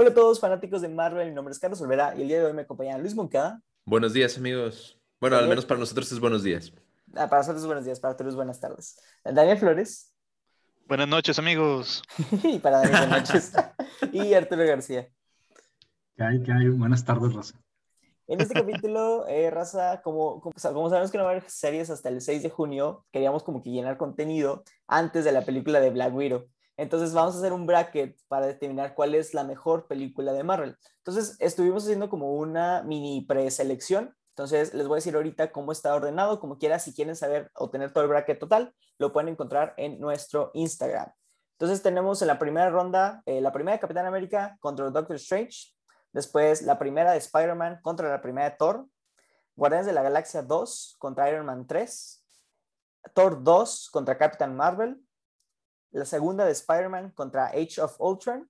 Hola a todos fanáticos de Marvel, mi nombre es Carlos Olvera y el día de hoy me acompaña Luis Moncada. Buenos días amigos. Bueno, al menos para nosotros es buenos días. Ah, para nosotros es buenos días, para todos buenas tardes. Daniel Flores. Buenas noches amigos. y para Daniel buenas noches. y Arturo García. ¿Qué hay? ¿Qué hay? Buenas tardes, Raza. En este capítulo, eh, Raza, como, como, sabemos que no va a haber series hasta el 6 de junio, queríamos como que llenar contenido antes de la película de Black Widow. Entonces vamos a hacer un bracket para determinar cuál es la mejor película de Marvel. Entonces estuvimos haciendo como una mini preselección. Entonces les voy a decir ahorita cómo está ordenado, como quiera, si quieren saber o tener todo el bracket total, lo pueden encontrar en nuestro Instagram. Entonces tenemos en la primera ronda, eh, la primera de Capitán América contra Doctor Strange, después la primera de Spider-Man contra la primera de Thor, Guardianes de la Galaxia 2 contra Iron Man 3, Thor 2 contra Captain Marvel, la segunda de Spider-Man contra Age of Ultron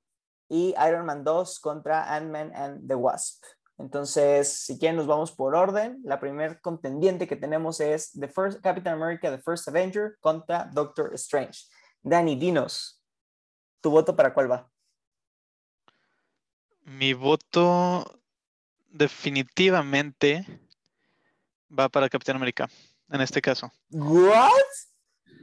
y Iron Man 2 contra Ant-Man and the Wasp. Entonces, si quieren, nos vamos por orden. La primer contendiente que tenemos es The First Captain America, The First Avenger contra Doctor Strange. Danny, dinos, ¿tu voto para cuál va? Mi voto definitivamente va para Capitán América, en este caso. ¿What?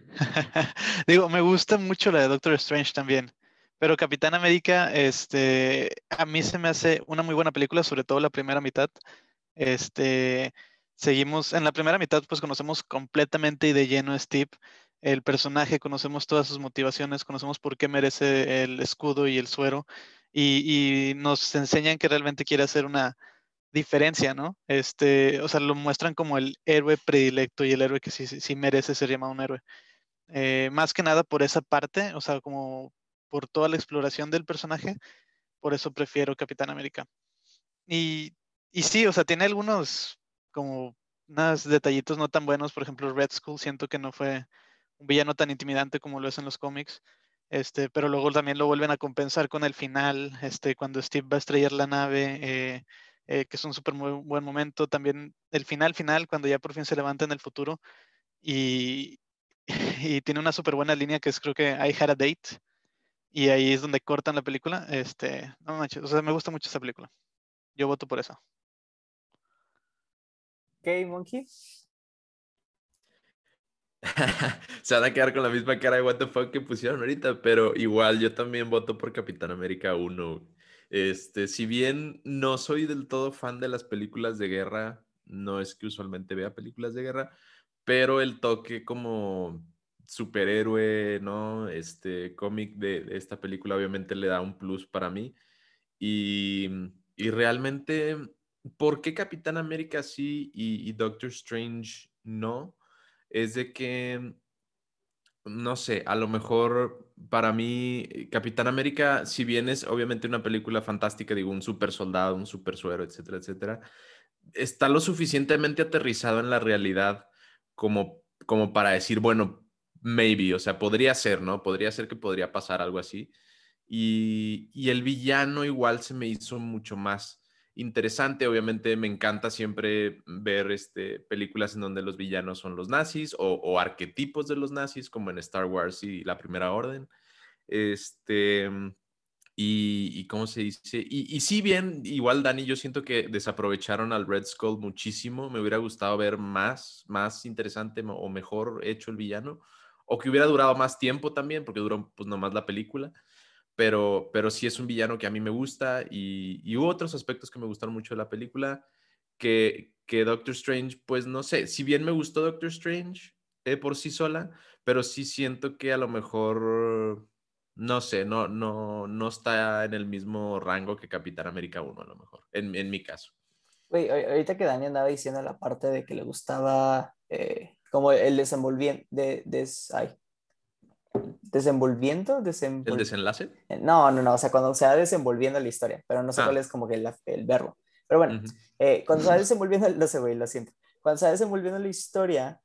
Digo, me gusta mucho la de Doctor Strange también. Pero Capitán América, este, a mí se me hace una muy buena película, sobre todo la primera mitad. Este, seguimos, en la primera mitad, pues conocemos completamente y de lleno a Steve, el personaje, conocemos todas sus motivaciones, conocemos por qué merece el escudo y el suero, y, y nos enseñan que realmente quiere hacer una diferencia, ¿no? Este, o sea, lo muestran como el héroe predilecto y el héroe que sí, sí merece ser llamado un héroe. Eh, más que nada por esa parte, o sea, como por toda la exploración del personaje, por eso prefiero Capitán América. Y, y sí, o sea, tiene algunos como unos detallitos no tan buenos, por ejemplo, Red Skull siento que no fue un villano tan intimidante como lo es en los cómics, este, pero luego también lo vuelven a compensar con el final, este, cuando Steve va a estrellar la nave, eh, eh, que es un súper buen momento, también el final final, cuando ya por fin se levanta en el futuro, y, y tiene una súper buena línea que es creo que I had a date. Y ahí es donde cortan la película. Este, no manches, o sea, me gusta mucho esa película. Yo voto por eso. Ok, Monkey. Se van a quedar con la misma cara de what the fuck que pusieron ahorita, pero igual yo también voto por Capitán América 1. Este, si bien no soy del todo fan de las películas de guerra, no es que usualmente vea películas de guerra, pero el toque como superhéroe, ¿no? Este cómic de, esta película obviamente le da un plus para mí. Y, realmente, ¿por qué Capitán América sí y, Doctor Strange no? Es de que, no sé, a lo mejor para mí Capitán América, si bien es obviamente una película fantástica, digo, un super soldado, un super suero, etcétera, etcétera, está lo suficientemente aterrizado en la realidad como, como para decir, bueno, maybe, o sea, podría ser, ¿no? Podría ser que podría pasar algo así. Y, y el villano igual se me hizo mucho más interesante. Obviamente me encanta siempre ver este, películas en donde los villanos son los nazis o, o, arquetipos de los nazis, como en Star Wars y La Primera Orden. Este, y, cómo se dice, y, si bien, igual Dani, yo siento que desaprovecharon al Red Skull muchísimo, me hubiera gustado ver más, más interesante o mejor hecho el villano, o que hubiera durado más tiempo también, porque duró pues nomás la película, pero, pero sí es un villano que a mí me gusta y, y hubo otros aspectos que me gustaron mucho de la película, que, que Doctor Strange, pues no sé, si bien me gustó Doctor Strange eh, por sí sola, pero sí siento que a lo mejor no sé, no, no, no está en el mismo rango que Capitán América 1 a lo mejor, en, en mi caso. Güey, ahorita que Dani andaba diciendo la parte de que le gustaba eh, como el desenvolviendo, de, desenvolviendo, ¿El desenlace? Eh, no, no, no, o sea, cuando se va desenvolviendo la historia, pero no sé cuál ah. es como que el, verbo. Pero bueno, eh, cuando se va desenvolviendo, no sé, güey, lo siento. Cuando se va desenvolviendo la historia,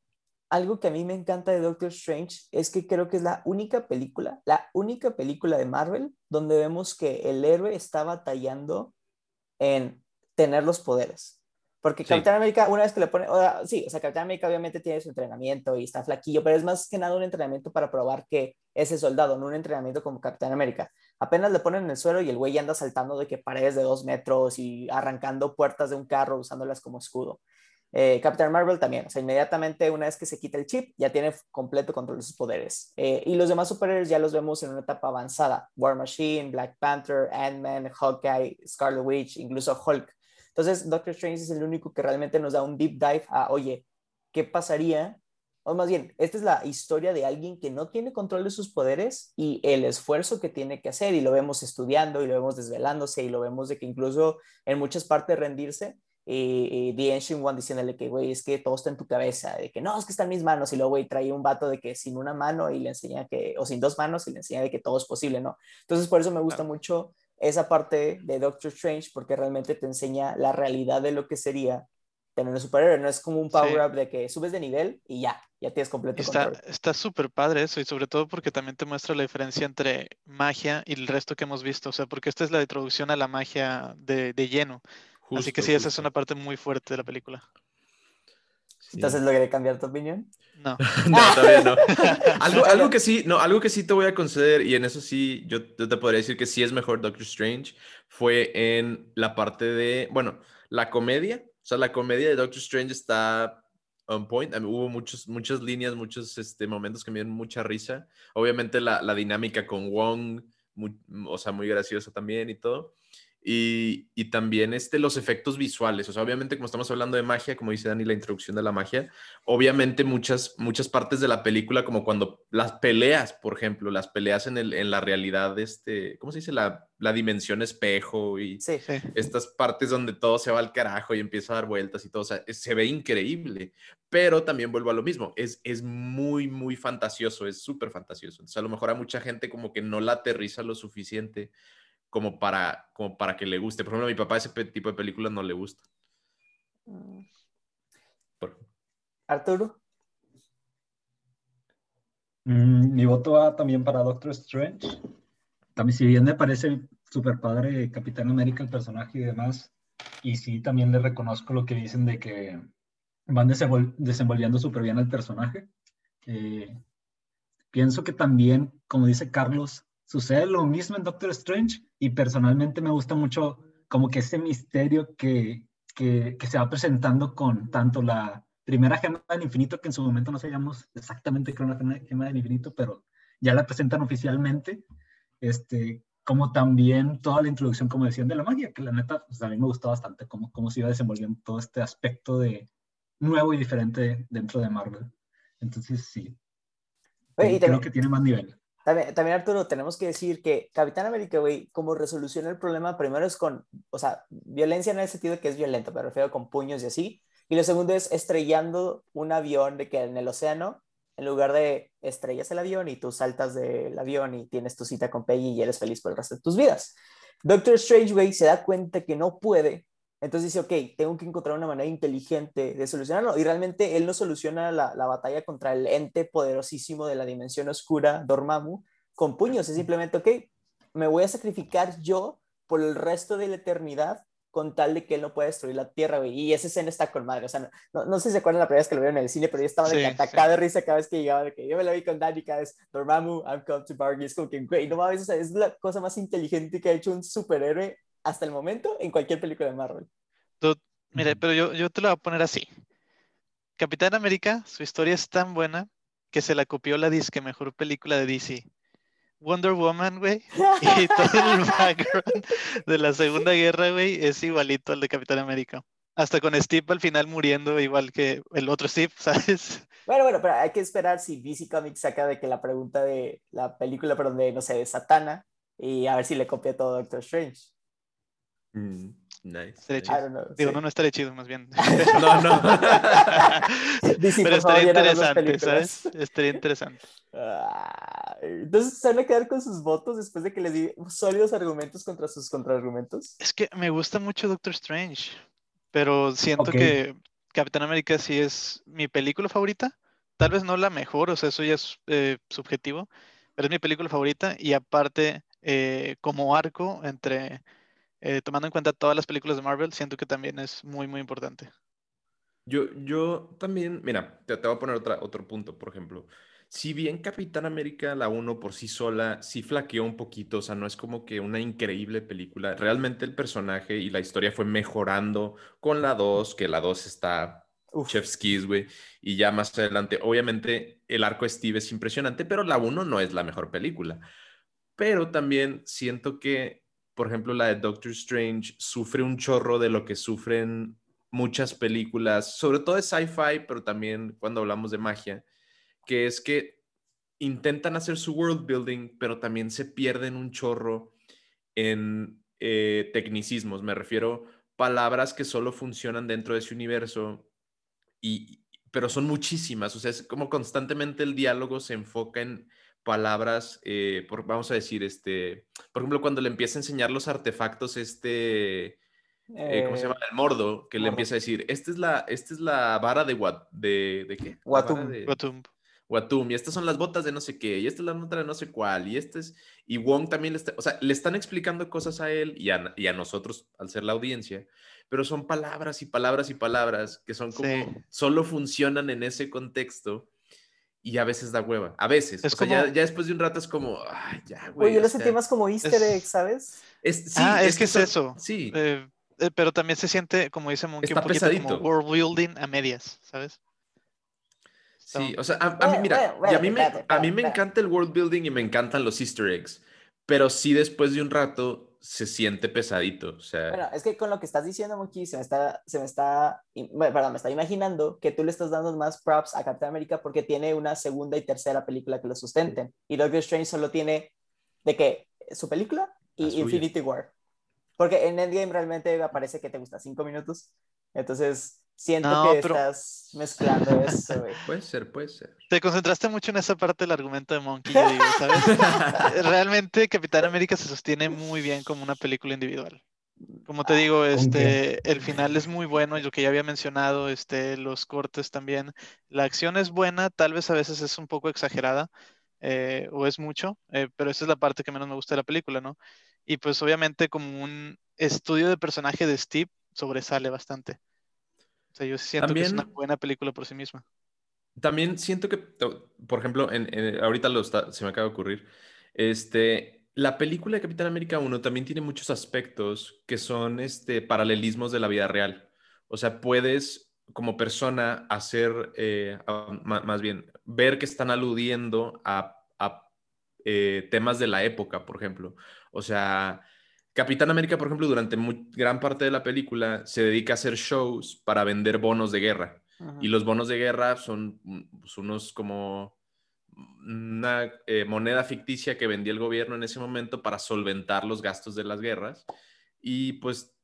algo que a mí me encanta de Doctor Strange es que creo que es la única película, la única película de Marvel donde vemos que el héroe está batallando en tener los poderes. Porque Sí. Capitán América, una vez que le pone, o sea, sí, o sea, Capitán América obviamente tiene su entrenamiento y está flaquillo, pero es más que nada un entrenamiento para probar que ese soldado, no un entrenamiento como Capitán América. Apenas le ponen en el suelo y el güey anda saltando de que paredes de dos metros y arrancando puertas de un carro usándolas como escudo. Eh, Captain Marvel también, o sea, inmediatamente una vez que se quita el chip, ya tiene completo control de sus poderes. Eh, y los demás superhéroes ya los vemos en una etapa avanzada. War Machine, Black Panther, Ant-Man, Hawkeye, Scarlet Witch, incluso Hulk. Entonces, Doctor Strange es el único que realmente nos da un deep dive a, oye, ¿qué pasaría? O más bien, esta es la historia de alguien que no tiene control de sus poderes y el esfuerzo que tiene que hacer, y lo vemos estudiando, y lo vemos desvelándose, y lo vemos de que incluso en muchas partes rendirse, y, y The Ancient One diciéndole que, güey, es que todo está en tu cabeza, de que no, es que está en mis manos, y luego, güey, trae un vato de que sin una mano y le enseña que, o sin dos manos y le enseña de que todo es posible, ¿no? Entonces, por eso me gusta mucho esa parte de Doctor Strange, porque realmente te enseña la realidad de lo que sería tener un superhéroe, no es como un Sí. power-up de que subes de nivel y ya, ya tienes completo está control. está súper padre eso, y sobre todo porque también te muestra la diferencia entre magia y el resto que hemos visto. O sea, porque esta es la introducción a la magia de, de lleno. Así que Justo, sí, esa es justo. una parte muy fuerte de la película. Sí. Entonces, ¿logré cambiar tu opinión? No. No, todavía no. Algo, algo que sí, no, algo que sí te voy a conceder, y en eso sí, yo, yo te podría decir que sí es mejor Doctor Strange, fue en la parte de, bueno, la comedia. O sea, la comedia de Doctor Strange está on point. Mí hubo muchos, muchas líneas, muchos este, momentos que me dieron mucha risa. Obviamente la, la dinámica con Wong, muy- o sea, muy graciosa también y todo. Y, y también este, los efectos visuales. O sea, obviamente como estamos hablando de magia, como dice Dani, la introducción de la magia, obviamente muchas, muchas partes de la película, como cuando las peleas, por ejemplo, las peleas en, el, en la realidad, este, ¿cómo se dice? La, la dimensión espejo y Sí. Sí. estas partes donde todo se va al carajo y empieza a dar vueltas y todo, o sea, es- se ve increíble, pero también vuelvo a lo mismo, es, es muy, muy fantasioso, es súper fantasioso. Entonces, a lo mejor a mucha gente como que no la aterriza lo suficiente como para, como para que le guste. Por ejemplo, a mi papá ese tipo de películas no le gusta. Mm. Por- Arturo. Mm, mi voto va también para Doctor Strange. También, si bien me parece súper padre Capitán América, el personaje y demás, y sí también le reconozco lo que dicen de que van desenvol- desenvolviendo súper bien al personaje. Eh, pienso que también, como dice Carlos, sucede lo mismo en Doctor Strange y personalmente me gusta mucho como que ese misterio que, que, que se va presentando con tanto la primera gema del infinito, que en su momento no sabíamos exactamente qué era una gema- gema del infinito, pero ya la presentan oficialmente, este, como también toda la introducción, como decían, de la magia, que la neta, pues a mí me gustó bastante cómo, cómo se iba desenvolviendo todo este aspecto de nuevo y diferente dentro de Marvel. Entonces, sí, Oye, y creo también, que tiene más nivel. También, también, Arturo, tenemos que decir que Capitán América, güey, como resoluciona el problema, primero es con, o sea, violencia en el sentido que es violento, pero refiero con puños y así. Y lo segundo es estrellando un avión de que en el océano, en lugar de estrellas el avión y tú saltas del avión y tienes tu cita con Peggy y eres feliz por el resto de tus vidas. Doctor Strange, güey, se da cuenta que no puede. Entonces dice, ok, tengo que encontrar una manera inteligente de solucionarlo. Y realmente él no soluciona la, la batalla contra el ente poderosísimo de la dimensión oscura, Dormammu, con puños. Es simplemente, ok, me voy a sacrificar yo por el resto de la eternidad con tal de que él no pueda destruir la Tierra, güey. Y esa escena está con madre. O sea, no, no, no sé si se acuerdan la primera vez que lo vieron en el cine, pero yo estaba de Sí, que sí. de risa cada vez que llegaba, de que yo me la vi con Dani cada vez, Dormammu, I'm come to bargain. Es como que, güey, no mames, o sea, es la cosa más inteligente que ha hecho un superhéroe hasta el momento en cualquier película de Marvel. Tú- mire, pero yo, yo te lo voy a poner así. Capitán América, su historia es tan buena que se la copió la disque mejor película de DC. Wonder Woman, güey, y todo el background de la Segunda Guerra, güey, es igualito al de Capitán América. Hasta con Steve al final muriendo igual que el otro Steve, ¿sabes? Bueno, bueno, pero hay que esperar si DC Comics saca de que la pregunta de la película, perdón, de, no sé, de Satana, y a ver si le copia todo Doctor Strange. Mm, nice. Don't know. Digo, sí. no, no estaría chido, más bien. No, no. Pero estaría interesante. ¿sabes? Estaría interesante. Ah, Entonces, ¿se van a quedar con sus votos después de que les di sólidos argumentos contra sus contraargumentos? Es que me gusta mucho Doctor Strange, pero siento Ok. que Capitán América sí es mi película favorita. Tal vez no la mejor, o sea, eso ya es eh, subjetivo, pero es mi película favorita y aparte, eh, como arco entre eh, tomando en cuenta todas las películas de Marvel, siento que también es muy, muy importante. Yo, yo también, mira, te, te voy a poner otra, otro punto, por ejemplo. Si bien Capitán América, la 1 por sí sola, sí flaqueó un poquito, o sea, no es como que una increíble película. Realmente el personaje y la historia fue mejorando con la 2, que la 2 está Uf. Chef's Kiss, güey. Y ya más adelante, obviamente, el arco Steve es impresionante, pero la 1 no es la mejor película. Pero también siento que, por ejemplo, la de Doctor Strange sufre un chorro de lo que sufren muchas películas, sobre todo de sci-fi, pero también cuando hablamos de magia, que es que intentan hacer su world building, pero también se pierden un chorro en eh, tecnicismos. Me refiero palabras que solo funcionan dentro de ese universo y, pero son muchísimas, o sea, es como constantemente el diálogo se enfoca en palabras, eh, por, vamos a decir, este, por ejemplo, cuando le empieza a enseñar los artefactos, este, eh, ¿cómo se llama? El mordo, que le empieza a decir, esta es la, esta es la vara de, Wat, de, ¿de qué? Watum. de- Watum. Watum, y estas son las botas de no sé qué, y esta es la otra de no sé cuál, y este es, y Wong también le está, o sea, le están explicando cosas a él y a, y a nosotros al ser la audiencia, pero son palabras y palabras y palabras que son como, Sí. solo funcionan en ese contexto y a veces da hueva, a veces, Es o sea, ya, como- ya después de un rato es como, ay, ya, güey. Güey, yo lo sentí más como easter es- egg, ¿sabes? es, sí, ah, es, que es son- eso. Sí, Eh, eh, pero también se siente, como dice Monkey, Está un poquito pesadito. como world building a medias, ¿sabes? Sí, o sea, a, a mí, mira, y a mí, me, a mí me encanta el world building y me encantan los easter eggs, pero sí después de un rato se siente pesadito, o sea, Bueno, es que con lo que estás diciendo, Monkey, se me está, se me está, perdón, me está imaginando que tú le estás dando más props a Capitán América porque tiene una segunda y tercera película que lo sustenten. Y Doctor Strange solo tiene, ¿de qué? Su película La y. Infinity War. Porque en Endgame realmente me parece que te gusta cinco minutos. Entonces, siento No, que pero- estás mezclando eso, güey. puede ser, puede ser. Te concentraste mucho en esa parte del argumento de Monkey, yo digo, ¿sabes? Realmente Capitán América se sostiene muy bien como una película individual. Como te digo, este, el final es muy bueno, y lo que ya había mencionado, este, los cortes también. La acción es buena, tal vez a veces es un poco exagerada, eh, o es mucho, eh, pero esa es la parte que menos me gusta de la película, ¿no? Y pues obviamente como un estudio de personaje de Steve sobresale bastante. O sea, yo siento que es una También- buena película por sí misma. También siento que, por ejemplo, en, en- ahorita lo está- se me acaba de ocurrir, este, la película de Capitán América 1 también tiene muchos aspectos que son este, paralelismos de la vida real. O sea, puedes como persona hacer, eh, a- más bien, ver que están aludiendo a, a, eh, temas de la época, por ejemplo. O sea, Capitán América, por ejemplo, durante gran parte de la película se dedica a hacer shows para vender bonos de guerra. Y los bonos de guerra son mm, pues, unos como una eh, moneda ficticia que vendía el gobierno en ese momento para solventar los gastos de las guerras. Y pues,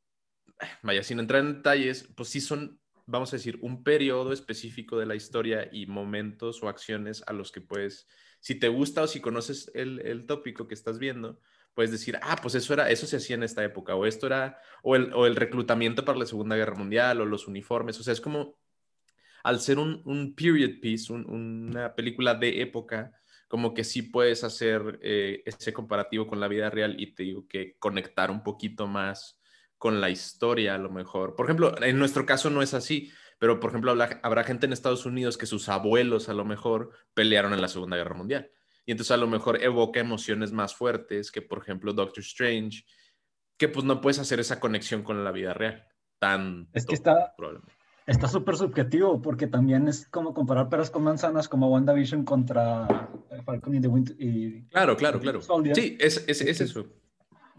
vaya, sin entrar en detalles, pues sí son, vamos a decir, un periodo específico de la historia y momentos o acciones a los que puedes, si te gusta o si conoces el, el tópico que estás viendo, puedes decir, ah, pues eso era, eso se hacía en esta época, o esto era, o el, o el reclutamiento para la Segunda Guerra Mundial, o los uniformes, o sea, es como al ser un, period piece, un- una película de época, como que sí puedes hacer eh, ese comparativo con la vida real y te digo que conectar un poquito más con la historia a lo mejor. Por ejemplo, en nuestro caso no es así, pero por ejemplo habrá, habrá gente en Estados Unidos que sus abuelos a lo mejor pelearon en la Segunda Guerra Mundial. Y entonces a lo mejor evoca emociones más fuertes que, por ejemplo, Doctor Strange, que pues no puedes hacer esa conexión con la vida real. Tan Es que está-. Está súper subjetivo porque también es como comparar peras con manzanas como WandaVision contra Falcon y The Winter. Y... Claro, claro, claro. Soldier. Sí, es, es, es eso.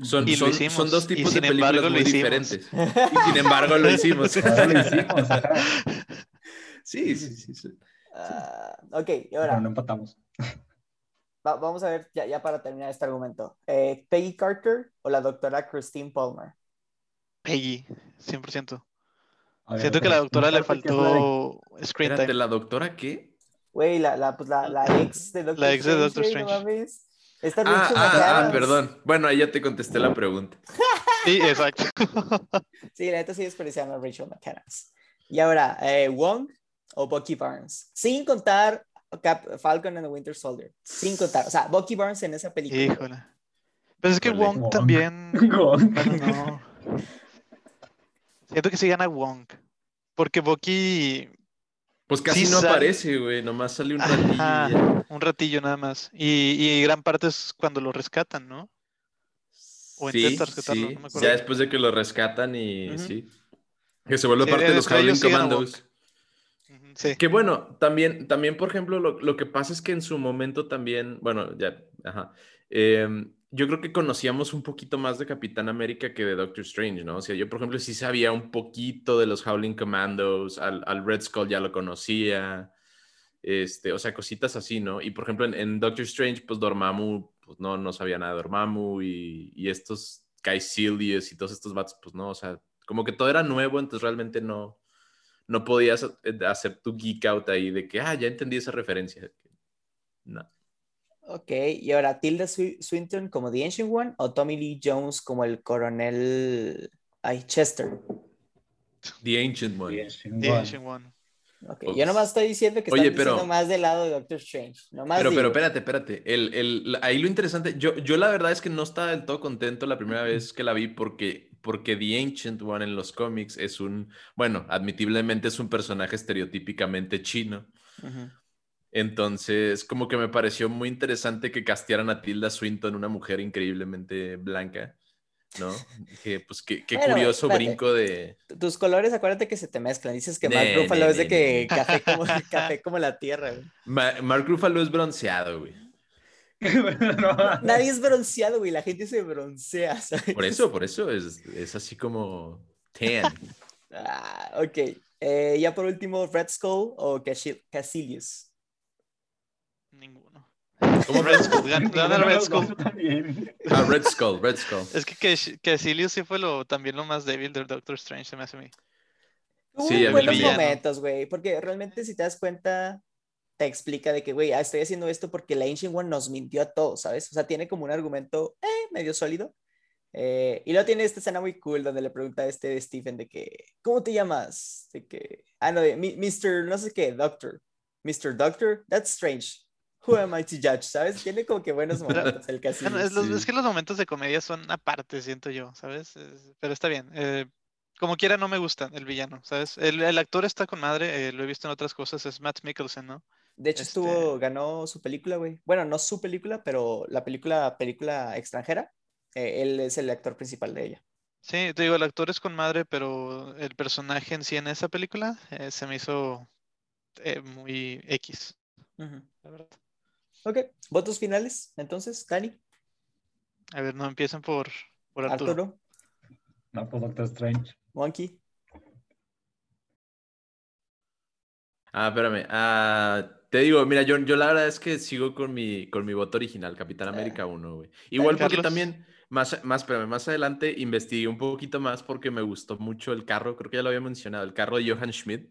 Son, Y son, hicimos, son dos y tipos de películas embargo muy diferentes. Y sin embargo lo hicimos. Lo hicimos, Sí, sí, sí. sí. Ah, ok, y pero ahora no empatamos. Va- vamos a ver, ya, ya para terminar este argumento. Eh, ¿Peggy Carter o la doctora Christine Palmer? Peggy, 100%. A ver, Siento que a la doctora le aparte, ¿qué es la de- faltó screen time. ¿la doctora qué? Güey, la, la, pues la, la ex de Doctor La ex de Doctor Strange. mames. Esta Ah, Rachel ah, ah, perdón. Bueno, ahí ya te contesté la pregunta. Sí, exacto. Sí, la neta sí desperdiciaron a Rachel McAdams. Y ahora, eh, Wong o Bucky Barnes. Sin contar Cap- Falcon and the Winter Soldier. Sin contar. O sea, Bucky Barnes en esa película. Híjole. Pero es que Híjole. Wong Wong. también. Wong. Bueno, no. Siento que sí gana Wong. Porque Bucky. Pues casi Sí no sale. aparece, güey. Nomás sale un ratillo. Ajá, ya. un ratillo nada más. Y, y gran parte es cuando lo rescatan, ¿no? O Sí, intenta rescatarlo, sí. no me acuerdo. Ya después de que lo rescatan y sí. Que se vuelve Sí, parte de los Howling Commandos. Que bueno, también, también por ejemplo, lo, lo que pasa es que en su momento también, bueno, ya, ajá. em, yo creo que conocíamos un poquito más de Capitán América que de Doctor Strange, ¿no? O sea, yo, por ejemplo, sí sabía un poquito de los Howling Commandos, al, al Red Skull ya lo conocía, este, o sea, cositas así, ¿no? Y por ejemplo, en, Doctor Strange, pues Dormammu, pues no, no sabía nada de Dormammu y, y estos Caecilius y todos estos vatos, pues no, o sea, como que todo era nuevo, entonces realmente no, no podías eh, hacer tu geek out ahí de que, ah, ya entendí esa referencia. No. Ok, y ahora Tilda Swi- Swinton como The Ancient One o Tommy Lee Jones como el coronel ay, Chester. The Ancient One. The Ancient One. Ok, Ups. yo nomás estoy diciendo que Oye, están diciendo más del lado de Doctor Strange. Nomás Pero, pero espérate, espérate. El, el- ahí lo interesante, yo, yo la verdad es que no estaba del todo contento la primera vez que la vi porque, porque The Ancient One en los cómics es un, bueno, admitiblemente es un personaje estereotípicamente chino. Ujú. Entonces, como que me pareció muy interesante que castearan a Tilda Swinton, una mujer increíblemente blanca, ¿no? Que, pues, qué, qué Bueno, curioso espérate. brinco de... Tus colores, acuérdate que se te mezclan. Dices que Mark Ruffalo ne, es de que café como, café como la tierra. güey. Ma- Mark Ruffalo es bronceado, güey. No, Nadie es bronceado, güey. La gente se broncea, ¿sabes? Por eso, por eso es, es así como tan. Ah, ok. Eh, ya por último, Red Skull o Caecilius. Ninguno. Como Red Skull. Gana, Red Skull. Ah, Red Skull, Red Skull. Es que Caecilius sí fue lo, también lo más débil del Doctor Strange, se me hace a mí. Hubo Sí, a mí buenos momentos, güey, porque realmente si te das cuenta, te explica de que, güey, ah, estoy haciendo esto porque la Ancient One nos mintió a todos, ¿sabes? O sea, tiene como un argumento eh, medio sólido. Eh, y luego tiene esta escena muy cool donde le pregunta a este de Stephen de que, ¿cómo te llamas? De que, ah, no, de "Mi- Mr. no sé qué, Doctor. Mr. Doctor, that's strange. Who am I to judge? ¿Sabes? Tiene como que buenos momentos el Bueno, Caecilius. es, los- sí. es que los momentos de comedia son aparte, siento yo, ¿sabes? Es- pero está bien. eh, como quiera, no me gusta el villano, ¿sabes? El, el actor está con madre, eh, lo he visto en otras cosas, es Matt Mikkelsen, ¿no? De hecho, Este- estuvo, ganó su película, güey. Bueno, no su película, pero la película, película extranjera. eh, él es el actor principal de ella. Sí, te digo, el actor es con madre, pero el personaje en sí en esa película eh, se me hizo eh, muy X, la verdad. Ok, votos finales, entonces, Dani, A ver, no empiecen por, por Arturo. Arturo, No, pues Doctor Strange. Monkey. Ah, espérame. Ah, te digo, mira, yo, yo la verdad es que sigo con mi, con mi voto original, Capitán Ah. América 1, güey. Igual porque Carlos. también, más, más, espérame, más adelante investigué un poquito más porque me gustó mucho el carro, creo que ya lo había mencionado, el carro de Johann Schmidt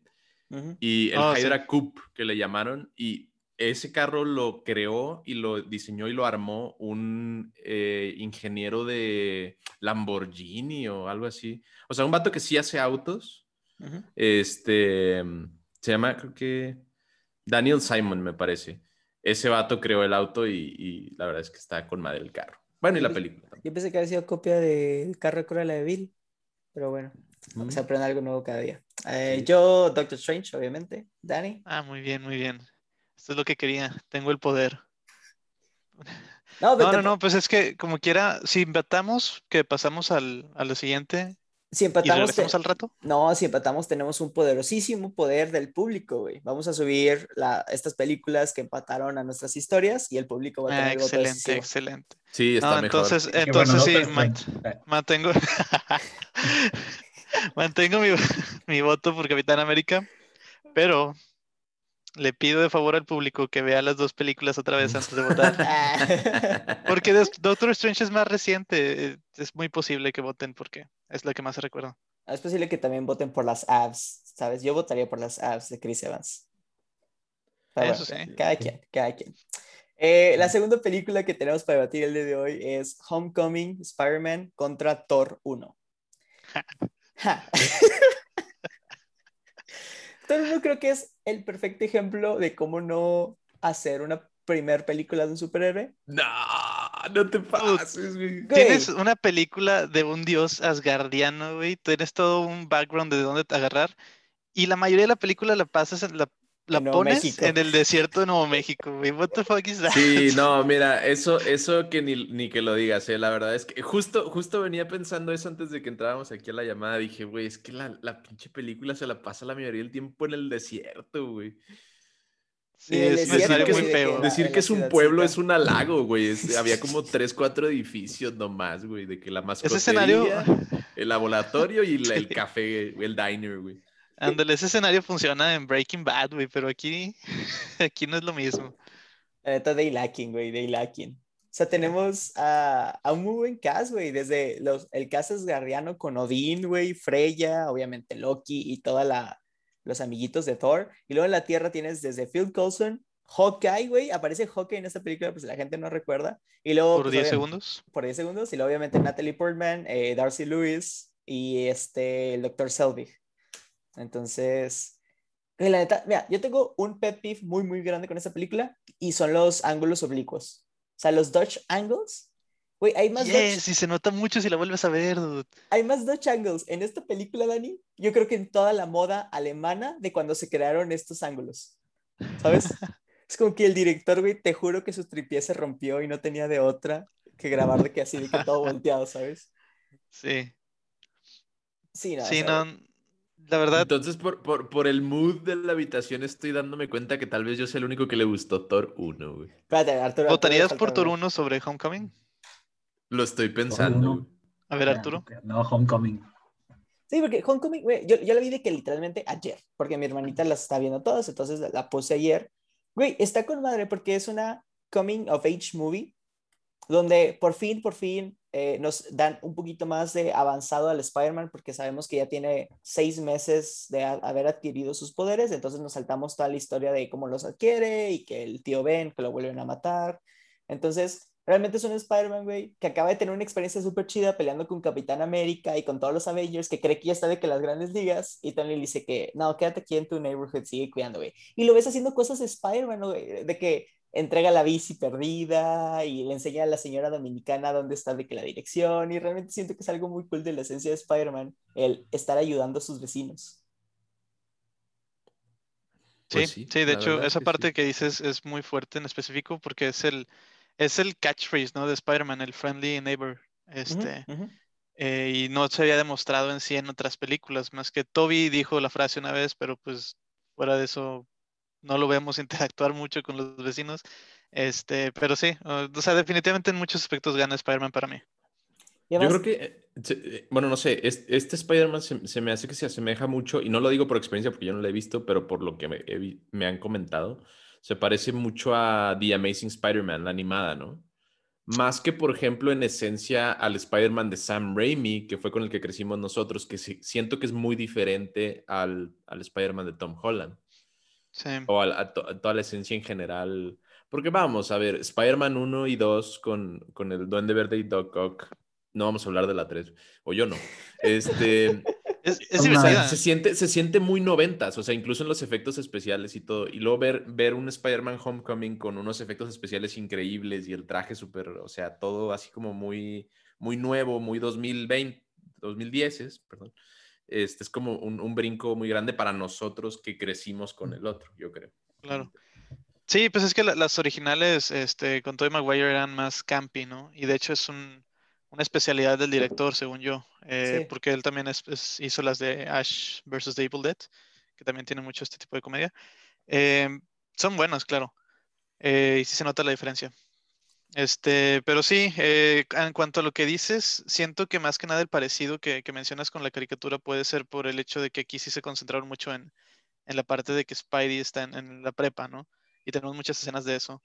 y el Ah, sí. Hydra Coupe que le llamaron y ese carro lo creó y lo diseñó y lo armó un eh, ingeniero de Lamborghini o algo así. O sea, un vato que sí hace autos. Este se llama, creo que Daniel Simon, me parece. Ese vato creó el auto y, y la verdad es que está con madre el carro. Bueno, y la película también. Yo pensé que había sido copia del carro de Cruella de Vil, pero bueno, Mm. se aprende algo nuevo cada día. Eh, Sí. Yo, Doctor Strange, obviamente. Dani. Ah, muy bien, muy bien. Esto es lo que quería, tengo el poder. No, No, no, no, pues es que como quiera, si empatamos, que pasamos al, a lo siguiente Si empatamos, al rato. no, si empatamos tenemos un poderosísimo poder del público, güey. Vamos a subir la- estas películas que empataron a nuestras historias y el público va a Ah, tener voto excelente, excelente. Sí, está No, mejor. entonces, entonces sí, mantengo, mantengo mi, mi voto por Capitán América, pero le pido de favor al público que vea las dos películas otra vez antes de votar. Ah. Porque Doctor Strange es más reciente, eh, es muy posible que voten porque es la que más recuerdo. Es posible que también voten por las abs, ¿sabes? Yo votaría por las abs de Chris Evans. Pero Eso bueno, sí. Cada quien, cada quien. Eh, la segunda película que tenemos para debatir el día de hoy es Homecoming Spider-Man contra Thor 1. Ja. Thor 1 creo que es el perfecto ejemplo de cómo no hacer una primer película de un superhéroe. No, no te pases, güey. Tienes una película de un dios asgardiano, güey. Tienes todo un background de dónde te agarrar. Y la mayoría de la película la pasas, en la, la Nuevo pones México. en el desierto de Nuevo México, güey. What the fuck is that? Sí, no, mira, eso, eso que ni, ni que lo digas, eh, la verdad es que justo, justo venía pensando eso antes de que entráramos aquí a la llamada. Dije, güey, es que la, la pinche película se la pasa la mayoría del tiempo en el desierto, güey. Sí, es escenario que muy de feo. Decir que es un pueblo es un halago, güey. es- había como tres, cuatro edificios nomás, güey, de que la Ese escenario, mascotería, el laboratorio y la- el café, el diner, güey. Ándale, ese escenario funciona en Breaking Bad, güey, pero aquí, aquí no es lo mismo. La neta, Day Lacking, güey, Day Lacking. O sea, tenemos a, a un muy buen cast, güey, desde los, el cast asgardiano con Odín, güey, Freya, obviamente Loki y toda la los amiguitos de Thor. Y luego en la Tierra tienes desde Phil Coulson, Hawkeye, güey, aparece Hawkeye en esta película, pues la gente no recuerda. Y luego... Por pues, 10 obvia- segundos. Por 10 segundos. Y luego obviamente Natalie Portman, eh, Darcy Lewis y este, el Dr. Selvig. Entonces... La neta, mira, yo tengo un pet peeve muy, muy grande con esta película y son los ángulos oblicuos. O sea, los Dutch angles. Güey, hay más, Yes, Dutch, y se nota mucho si la vuelves a ver, dude. hay más Dutch angles en esta película, Dani. Yo creo que en toda la moda alemana de cuando se crearon estos ángulos. ¿Sabes? es como que el director, güey, te juro que su tripié se rompió y no tenía de otra que grabar de que así, de que todo volteado, ¿sabes? Sí, Sí, no. sí, no, la verdad, Entonces, por, por, por el mood de la habitación, estoy dándome cuenta que tal vez yo sea el único que le gustó Thor 1, güey. Espérate, Arturo. ¿votarías por Thor hablar. 1 sobre Homecoming? Lo estoy pensando. A ver, Ya, Arturo. No, Homecoming. Sí, porque Homecoming, güey, yo, yo la vi de que literalmente ayer, porque mi hermanita las está viendo todas, entonces la, la puse ayer. Güey, está con madre porque es una coming of age movie, donde por fin, por fin eh, nos dan un poquito más de avanzado al Spider-Man, porque sabemos que ya tiene seis meses de haber adquirido sus poderes, entonces nos saltamos toda la historia de cómo los adquiere y que el tío Ben, que lo vuelven a matar. Entonces, realmente es un Spider-Man, güey, que acaba de tener una experiencia súper chida peleando con Capitán América y con todos los Avengers, que cree que ya está de que las grandes ligas, y Tony le dice que, no, quédate aquí en tu neighborhood, sigue cuidando, güey. Y lo ves haciendo cosas de Spider-Man, güey, de que entrega la bici perdida y le enseña a la señora dominicana dónde está de que la dirección, y realmente siento que es algo muy cool de la esencia de Spider-Man, el estar ayudando a sus vecinos. Sí, Pues sí, sí, de hecho, esa que parte sí. que dices es muy fuerte en específico porque es el, es el catchphrase, ¿no? De Spider-Man, el friendly neighbor. Este, ujú. eh, y no se había demostrado en sí en otras películas, más que Toby dijo la frase una vez, pero pues fuera de eso no lo vemos interactuar mucho con los vecinos. Este, pero sí, uh, o sea, definitivamente en muchos aspectos gana Spider-Man para mí. Yo creo que, eh, eh, bueno, no sé, es- este Spider-Man se, se me hace que se asemeja mucho, y no lo digo por experiencia porque yo no lo he visto, pero por lo que me, he vi- me han comentado, se parece mucho a The Amazing Spider-Man, la animada, ¿no? Más que, por ejemplo, en esencia al Spider-Man de Sam Raimi, que fue con el que crecimos nosotros, que siento que es muy diferente al, al Spider-Man de Tom Holland, Sí. o al- a, to- a toda la esencia en general. Porque vamos, a ver, Spider-Man 1 y 2 con, con el Duende Verde y Doc Ock, no vamos a hablar de la 3, o yo no. Este, Es, es se, siente, se siente muy noventas, o sea, incluso en los efectos especiales y todo. Y luego ver, ver un Spider-Man Homecoming con unos efectos especiales increíbles y el traje súper, o sea, todo así como muy, muy nuevo, muy 2020, 2010, perdón. Este es como un, un brinco muy grande para nosotros que crecimos con el otro, yo creo. Claro. Sí, pues es que la- las originales este, con Tobey Maguire eran más campy, ¿no? Y de hecho es un- una especialidad del director, según yo, eh, Sí. porque él también es- es- hizo las de Ash vs. The Evil Dead, que también tiene mucho este tipo de comedia. Eh, son buenas, claro, eh, y sí se nota la diferencia. Este, pero sí, eh, en cuanto a lo que dices, siento que más que nada el parecido que, que mencionas con la caricatura puede ser por el hecho de que aquí sí se concentraron mucho en, en la parte de que Spidey está en, en la prepa, ¿no? Y tenemos muchas escenas de eso.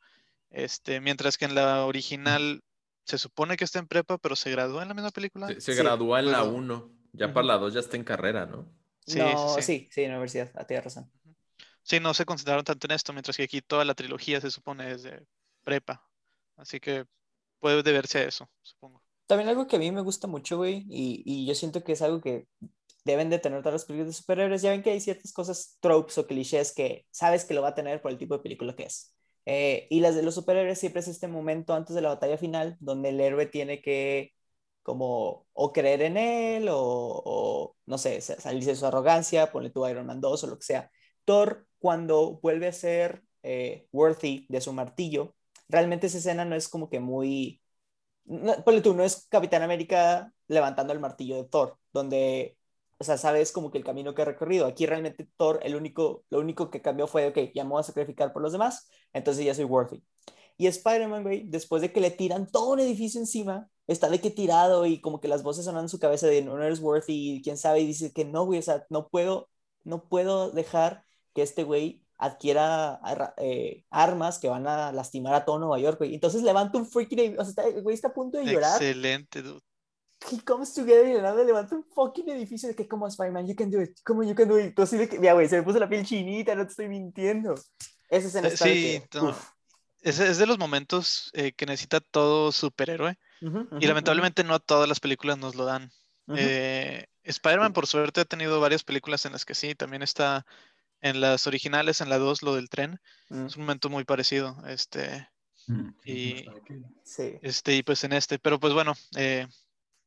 Este, mientras que en la original se supone que está en prepa, pero se gradúa en la misma película. Se, se Sí, gradúa en la pero- 1, ya para la 2 ya está en carrera, ¿no? Sí, no, sí, sí, sí. sí, en la universidad, ah, tienes razón. Sí, no se concentraron tanto en esto, mientras que aquí toda la trilogía se supone es de prepa. Así que puede deberse a eso, supongo. También algo que a mí me gusta mucho, güey, y, y yo siento que es algo que deben de tener todas las películas de superhéroes. Ya ven que hay ciertas cosas, tropes o clichés que sabes que lo va a tener por el tipo de película que es. Eh, y las de los superhéroes siempre es este momento antes de la batalla final donde el héroe tiene que como o creer en él o, no sé, salirse de su arrogancia, ponle tu Iron Man 2 o lo que sea. Thor cuando vuelve a ser eh, worthy de su martillo, realmente esa escena no es como que muy... No, tú, no es Capitán América levantando el martillo de Thor, donde, o sea, sabes como que el camino que ha recorrido. Aquí realmente Thor, el único, lo único que cambió fue, ok, ya me voy a sacrificar por los demás, entonces ya soy worthy. Y Spider-Man, güey, después de que le tiran todo un edificio encima, está de que tirado y como que las voces sonan en su cabeza de no eres worthy, quién sabe, y dice que no, güey, o sea, no puedo, no puedo dejar que este güey adquiera eh, armas que van a lastimar a todo Nueva York, güey. Entonces levanta un freaking, o sea, güey está a punto de llorar. Excelente, dude. He comes together y de nada levanta un fucking edificio de que como Spider-Man, you can do it, como you can do it. Entonces, de que, mira, güey, se me puso la piel chinita, no te estoy mintiendo. Ese es el Sí, es, es, de los momentos eh, que necesita todo superhéroe. y lamentablemente no todas las películas nos lo dan. eh, Spider-Man, por suerte, ha tenido varias películas en las que sí, también está en las originales, en la 2, lo del tren. Mm. Es un momento muy parecido. Este, mm, y, sí. este, y pues en este. Pero pues bueno, eh,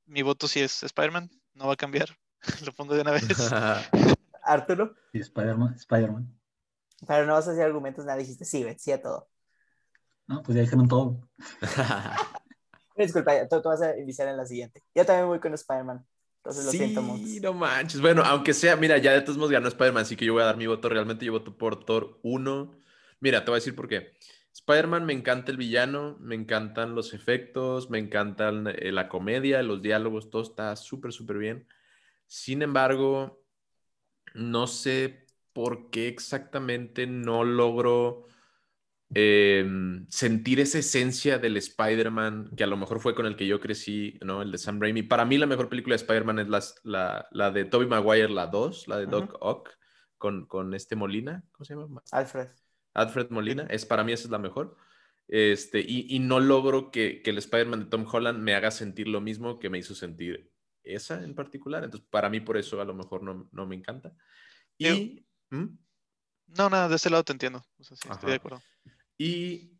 mi voto sí es Spider-Man. No va a cambiar. lo pongo de una vez. Arturo. Sí, Spider-Man. Spider Pero no vas a hacer argumentos, nada. Dijiste sí, sí a todo. No, pues ya dijeron todo. Disculpa, tú, tú, vas a iniciar en la siguiente. Yo también voy con Spider-Man. Entonces lo siento mucho. no manches. Bueno, aunque sea, mira, ya de todos modos ganó Spider-Man, así que yo voy a dar mi voto. Realmente yo voto por Thor 1. Mira, te voy a decir por qué. Spider-Man me encanta el villano, me encantan los efectos, me encantan eh, la comedia, los diálogos, todo está súper, súper bien. Sin embargo, no sé por qué exactamente no logro Em, sentir esa esencia del Spider-Man, que a lo mejor fue con el que yo crecí, ¿no? El de Sam Raimi. Para mí la mejor película de Spider-Man es la, la, de Tobey Maguire, la 2, la de Doc Ock, con, con este Molina, ¿cómo se llama? Alfred. Alfred Molina, es, para mí esa es la mejor. Este, y, y no logro que, que el Spider-Man de Tom Holland me haga sentir lo mismo que me hizo sentir esa en particular. Entonces, para mí por eso a lo mejor no, no me encanta. Y... ¿Mm? No, nada, de ese lado te entiendo. estoy de acuerdo. Y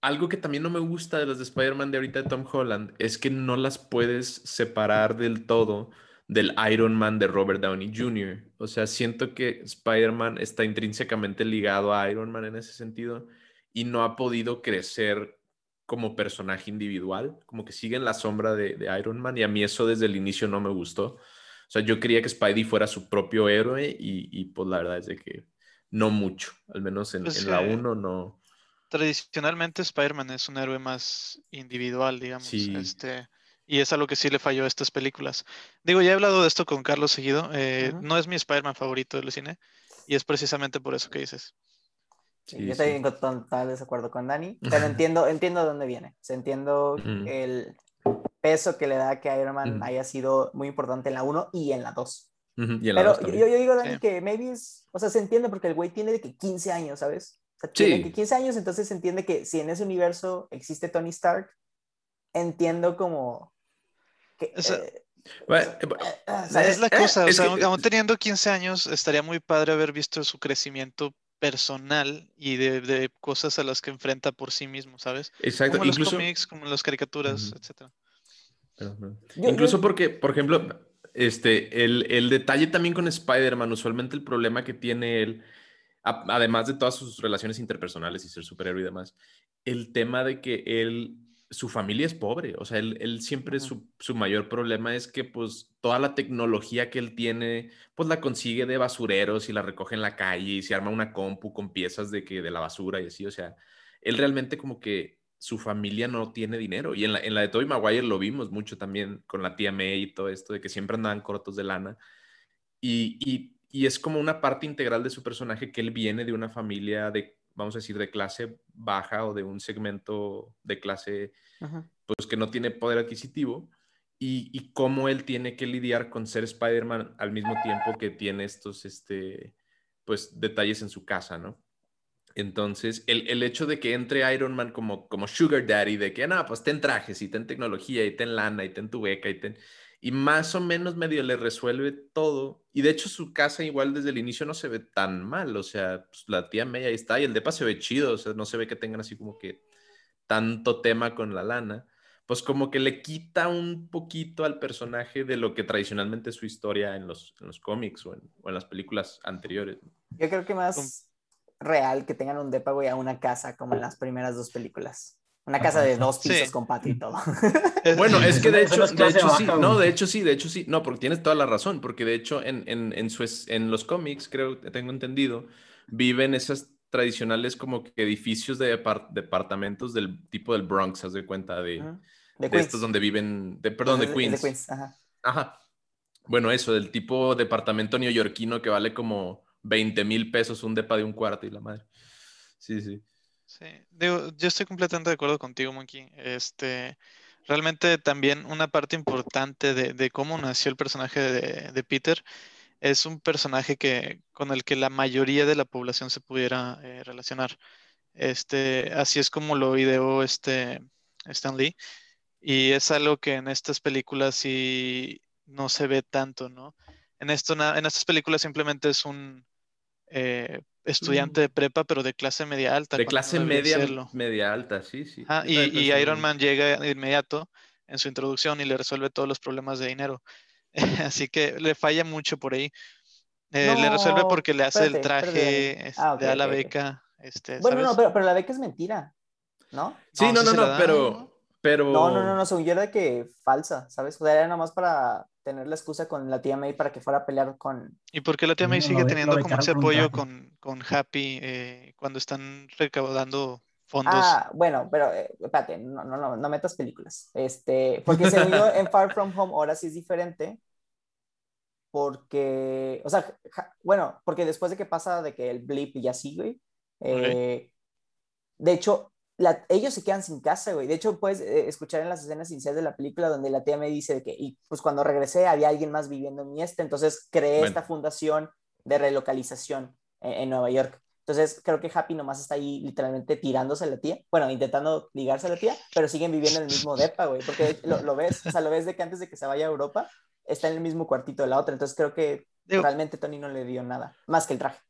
algo que también no me gusta de las de Spider-Man de ahorita de Tom Holland es que no las puedes separar del todo del Iron Man de Robert Downey Jr. O sea, siento que Spider-Man está intrínsecamente ligado a Iron Man en ese sentido y no ha podido crecer como personaje individual, como que sigue en la sombra de, Iron Man y a mí eso desde el inicio no me gustó. O sea, yo quería que Spidey fuera su propio héroe y, y pues la verdad es de que no mucho, al menos en, pues, en la 1 no, tradicionalmente Spider-Man es un héroe más individual, digamos. Este, y es algo que sí le falló a estas películas. Digo, ya he hablado de esto con Carlos seguido. Eh, no es mi Spider-Man favorito del cine. Y es precisamente por eso que dices. Sí, yo estoy en total desacuerdo con Dani, pero entiendo, entiendo dónde viene. entiendo el peso que le da que Iron Man haya sido muy importante en la 1 y en la 2. pero yo, yo, digo, Dani, que maybe es, o sea, se entiende porque el güey tiene de que 15 años, ¿sabes? Tiene 15 años, entonces se entiende que si en ese universo existe Tony Stark, entiendo como... Que, eh, es la cosa, o sea, aún teniendo 15 años, estaría muy padre haber visto su crecimiento personal y de, cosas a las que enfrenta por sí mismo, ¿sabes? Exacto. Como los cómics, como las caricaturas, etc. Incluso porque, por ejemplo, este, el, el detalle también con Spider-Man, usualmente el problema que tiene él además de todas sus relaciones interpersonales y ser superhéroe y demás, el tema de que él, su familia es pobre, o sea, él, él siempre su, su, mayor problema es que pues toda la tecnología que él tiene, pues la consigue de basureros y la recoge en la calle y se arma una compu con piezas de, que, de la basura y así, o sea, él realmente como que su familia no tiene dinero. Y en la, en la de Tobey Maguire lo vimos mucho también con la tía May y todo esto, de que siempre andaban cortos de lana. Y, y y es como una parte integral de su personaje que él viene de una familia de, vamos a decir, de clase baja o de un segmento de clase, pues que no tiene poder adquisitivo. Y, y, cómo él tiene que lidiar con ser Spider-Man al mismo tiempo que tiene estos, este, pues, detalles en su casa, ¿no? Entonces, el, el hecho de que entre Iron Man como, como Sugar Daddy, de que, no, pues ten trajes y ten tecnología y ten lana y ten tu beca y ten... Y más o menos medio le resuelve todo. Y de hecho su casa igual desde el inicio no se ve tan mal. O sea, pues, la tía May ahí está y el depa se ve chido. O sea, no se ve que tengan así como que tanto tema con la lana. Pues como que le quita un poquito al personaje de lo que tradicionalmente es su historia en los, en los cómics o en, o en las películas anteriores. Yo creo que más real que tengan un depa, güey, a una casa como en las primeras dos películas. Una casa de dos pisos Sí. con patio y todo. Bueno, es que de hecho, de hecho sí, no, de hecho sí, de hecho sí, no, porque tienes toda la razón, porque de hecho en, en, en, su es- en los cómics, creo, tengo entendido, viven esas tradicionales como que edificios de depar- departamentos del tipo del Bronx, haz de cuenta, de, de De estos donde viven, de, perdón, de Es Queens. De Queens, ajá. Ajá. Bueno, eso, del tipo departamento neoyorquino que vale como 20 mil pesos un depa de un cuarto y la madre. Sí, sí. Sí, digo, yo estoy completamente de acuerdo contigo, Monkey. Este, realmente también una parte importante de, de cómo nació el personaje de, de Peter es un personaje que, con el que la mayoría de la población se pudiera eh, relacionar. Este, así es como lo ideó este Stan Lee. Y es algo que en estas películas sí no se ve tanto, ¿no? En esto, en estas películas simplemente es un eh, estudiante de prepa, pero de clase media alta. De no clase media, media alta, sí, sí. Yo y, y Iron. Man llega de inmediato en su introducción y le resuelve todos los problemas de dinero. Así que le falla mucho por ahí. Eh, le resuelve No, porque le hace el espérate, espérate, traje, Dani. es- Ah, ok, le da la beca, este, Bueno, no, ¿sabes? pero, pero la beca es mentira, ¿no? Sí, No, no, no, no, pero, ¿no? pero... No, no, no, no, según yo era de que falsa, ¿sabes? O sea, era nomás para tener la excusa con la tía May para que fuera a pelear con... ¿Y por qué la tía May No, sigue lo teniendo como ese apoyo con, con Happy eh, cuando están recaudando fondos? Ah, bueno, pero eh, espérate, no, no, no, no metas películas. Este, porque según yo en Far From Home ahora sí es diferente. Porque, o sea, ja- bueno, porque después de que pasa de que el blip y así, güey. eh, de hecho, la- ellos se quedan sin casa, güey. De hecho, puedes eh, escuchar en las escenas iniciales de la película donde la tía me dice de que, y pues cuando regresé había alguien más viviendo en mi este, entonces creé Bueno. esta fundación de relocalización en, en Nueva York. Entonces creo que Happy nomás está ahí literalmente tirándose a la tía, bueno, intentando ligarse a la tía, pero siguen viviendo en el mismo depa, güey, porque lo, lo ves, o sea, lo ves de que antes de que se vaya a Europa, está en el mismo cuartito de la otra, entonces creo que Digo, realmente Tony no le dio nada, más que el traje.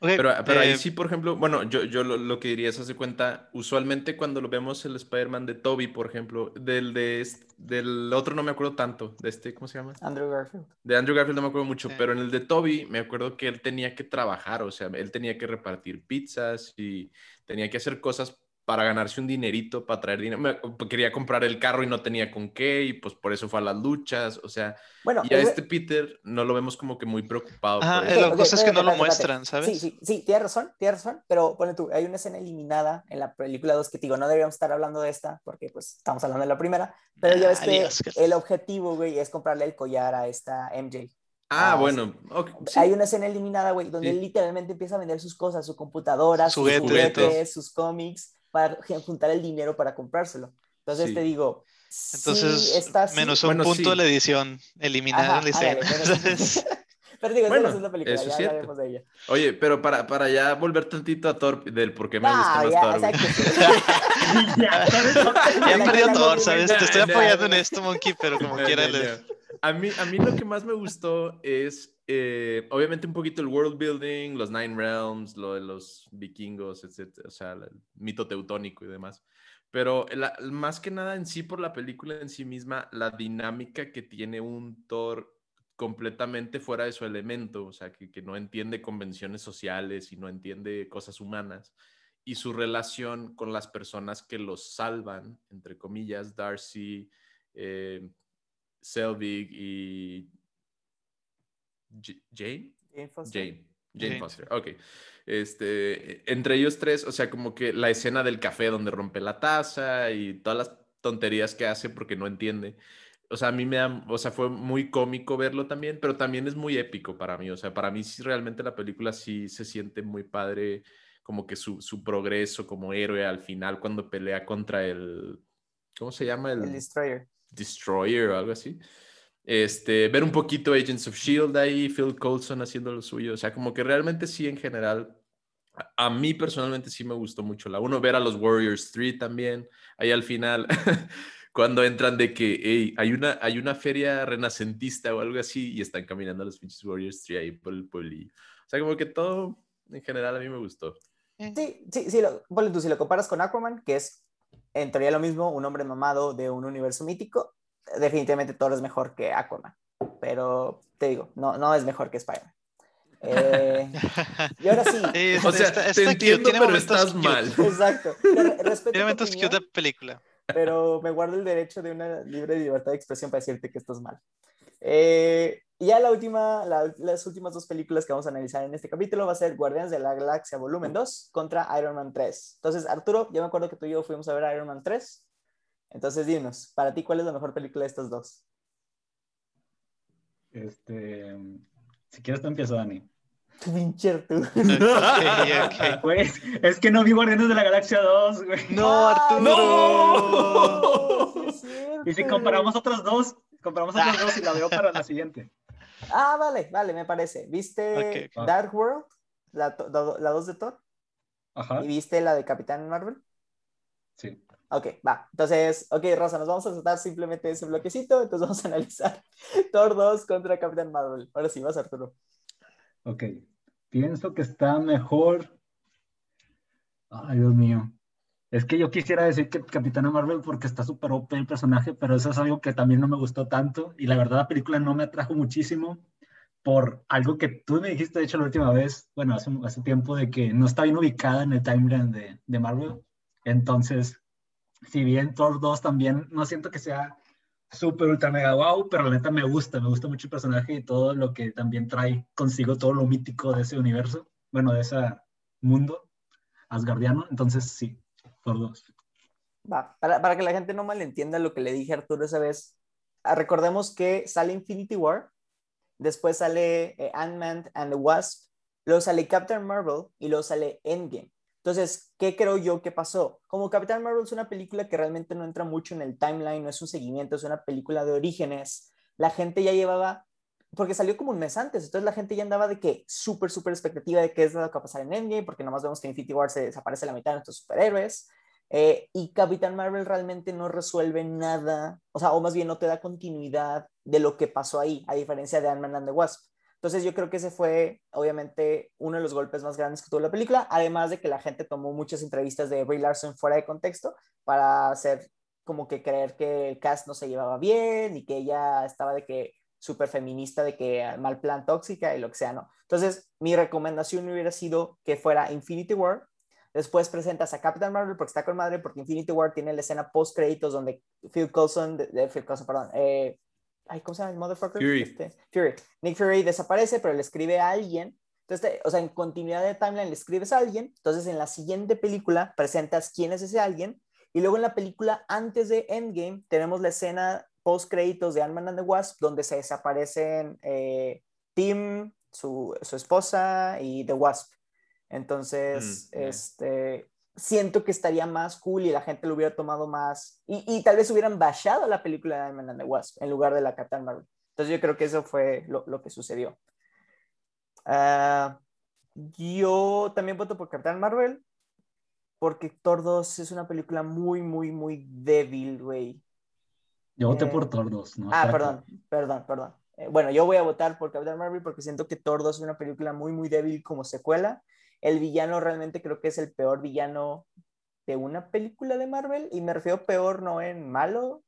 Pero, pero ahí eh, sí, por ejemplo, bueno, yo, yo lo, lo que diría es, hace cuenta, usualmente cuando lo vemos el Spider-Man de Toby, por ejemplo, del, de, del otro no me acuerdo tanto, de este, ¿cómo se llama? Andrew Garfield. De Andrew Garfield no me acuerdo mucho, Sí. pero en el de Toby me acuerdo que él tenía que trabajar, o sea, él tenía que repartir pizzas y tenía que hacer cosas para ganarse un dinerito, para traer dinero. Me- quería comprar el carro y no tenía con qué, y pues por eso fue a las luchas, o sea, Bueno, y a es- este Peter no lo vemos como que muy preocupado Ajá, por eso. la Ok, ok, cosa es que no lo espérate, espérate. muestran, ¿sabes? Sí, sí, sí, tienes razón, tienes razón, pero pone tú, hay una escena eliminada en la película 2 que te digo, no deberíamos estar hablando de esta porque pues estamos hablando de la primera, pero ya ves que Adiós, que- el objetivo, güey, es comprarle el collar a esta MJ. Ah, Ah, bueno, ok, sí. Hay una escena eliminada, güey, donde Sí. él literalmente empieza a vender sus cosas, su computadora, sus Juguetes, juguetes, sus cómics, para juntar el dinero para comprárselo. Entonces Sí. te digo, Entonces, sí está menos un Bueno, punto sí. de la edición, eliminar la escena. Pero digo, es Bueno, de la segunda película, eso es ya cierto. hablaremos de ella. Oye, pero para, para ya volver tantito a Thor, del por qué me No, gusta más ya, Thor. Ya, perdió Thor, ¿sabes? Te estoy apoyando en esto, Monkey, pero como quiera. A mí, a mí lo que más me gustó es, eh, obviamente, un poquito el world building, los Nine Realms, lo de los vikingos, etc. O sea, el mito teutónico y demás. Pero más que nada en sí, por la película en sí misma, la dinámica que tiene un Thor completamente fuera de su elemento, o sea, que, que no entiende convenciones sociales y no entiende cosas humanas, y su relación con las personas que los salvan, entre comillas, Darcy, eh, Selvig y J- Jane. Jane Foster. Jane. Jane Jane. Foster, ok. Este, entre ellos tres, o sea, como que la escena del café donde rompe la taza y todas las tonterías que hace porque no entiende. O sea, a mí me da, o sea, fue muy cómico verlo también, pero también es muy épico para mí. O sea, para mí sí realmente la película sí se siente muy padre, como que su, su progreso como héroe al final cuando pelea contra el, ¿cómo se llama? El Destroyer. Destroyer o algo así. Este, ver un poquito Agents of Shield ahí, Phil Coulson haciendo lo suyo. O sea, como que realmente sí, en general, A mí personalmente sí me gustó mucho la 1, ver a los Warriors 3 también, ahí al final, cuando entran de que hey, hay, una, hay una feria renacentista o algo así y están caminando los pinches Warriors 3 ahí por el pueblillo. O sea, como que todo en general a mí me gustó. Sí, sí, sí, lo, tú, si lo comparas con Aquaman, que es en teoría lo mismo, un hombre mamado de un universo mítico, definitivamente Thor es mejor que Aquaman. Pero te digo, no, no es mejor que Spider-Man. Eh, y ahora sí. o sea, te entiendo, pero estás mal. Exacto. Respeto tiene momentos cute de película. Pero me guardo el derecho de una libre libertad de expresión para decirte que estás mal. Eh, y ya la última, las últimas dos películas que vamos a analizar en este capítulo va a ser Guardianes de la Galaxia Volumen 2 contra Iron Man 3. Entonces, Arturo, yo me acuerdo que tú y yo fuimos a ver Iron Man 3. Entonces, dinos, para ti, ¿cuál es la mejor película de estas dos? Este, si quieres, te empiezo, Dani. Pincher tú. Pues, es que no vi Guardianes de la Galaxia 2, güey. No, Arturo. ¡No! y si comparamos otras dos, comparamos otras dos y la veo para la siguiente. Ah, vale, vale, me parece. ¿Viste Dark World? La, la, dos de Thor. Ajá. ¿Y viste la de Capitán Marvel? Sí. Ok, va. Entonces, ok, Rosa, nos vamos a saltar simplemente ese bloquecito. Entonces vamos a analizar Thor 2 contra Capitán Marvel. Ahora sí, vas, Arturo. Ok. Pienso que está mejor. Ay, Dios mío. Es que yo quisiera decir que Capitana Marvel porque está súper OP el personaje, pero eso es algo que también no me gustó tanto. Y la verdad, la película no me atrajo muchísimo por algo que tú me dijiste, de hecho, la última vez, bueno, hace, hace tiempo, de que no está bien ubicada en el timeline de, de Marvel. Entonces, si bien Thor 2 también no siento que sea súper ultra mega wow, pero la neta me gusta, me gusta mucho el personaje y todo lo que también trae consigo todo lo mítico de ese universo, bueno, de ese mundo asgardiano, entonces sí, Thor 2. Va, para, para, que la gente no malentienda lo que le dije a Arturo esa vez, ah, recordemos que sale Infinity War, después sale eh, Ant-Man and the Wasp, luego sale Captain Marvel y luego sale Endgame. Entonces, ¿qué creo yo que pasó? Como Capitán Marvel es una película que realmente no entra mucho en el timeline, no es un seguimiento, es una película de orígenes, la gente ya llevaba, porque salió como un mes antes, entonces la gente ya andaba de que súper, súper expectativa de qué es lo que va a pasar en Endgame, porque nomás vemos que Infinity War se desaparece la mitad de nuestros superhéroes, eh, y Capitán Marvel realmente no resuelve nada, o sea, o más bien no te da continuidad de lo que pasó ahí, a diferencia de Ant-Man and the Wasp. Entonces yo creo que ese fue obviamente uno de los golpes más grandes que tuvo la película, además de que la gente tomó muchas entrevistas de Brie Larson fuera de contexto para hacer como que creer que el cast no se llevaba bien y que ella estaba de que súper feminista, de que mal plan tóxica y lo que sea, ¿no? Entonces mi recomendación hubiera sido que fuera Infinity War, Después presentas a Captain Marvel porque está con madre, porque Infinity War tiene la escena post créditos donde Phil Coulson, de, Phil Coulson, perdón, eh, ay, ¿cómo se llama el motherfucker? Fury. Este, Fury. Nick Fury desaparece, pero le escribe a alguien. Entonces, o sea, en continuidad de timeline le escribes a alguien. Entonces, en la siguiente película presentas quién es ese alguien. Y luego en la película antes de Endgame tenemos la escena post créditos de Ant-Man and the Wasp donde se desaparecen eh, Tim, su, su, esposa y The Wasp. Entonces, mm, este, siento que estaría más cool y la gente lo hubiera tomado más y, y tal vez hubieran bashado la película de Ant-Man and the Wasp en lugar de la Captain Marvel. Entonces yo creo que eso fue lo, lo que sucedió. Uh, yo también voto por Captain Marvel porque Thor 2 es una película muy, muy, muy débil, güey. Yo voté por eh, Thor 2. No ah, perdón, perdón, perdón. Eh, bueno, yo voy a votar por Captain Marvel porque siento que Thor 2 es una película muy, muy débil como secuela el villano realmente creo que es el peor villano de una película de Marvel y me refiero peor no en malo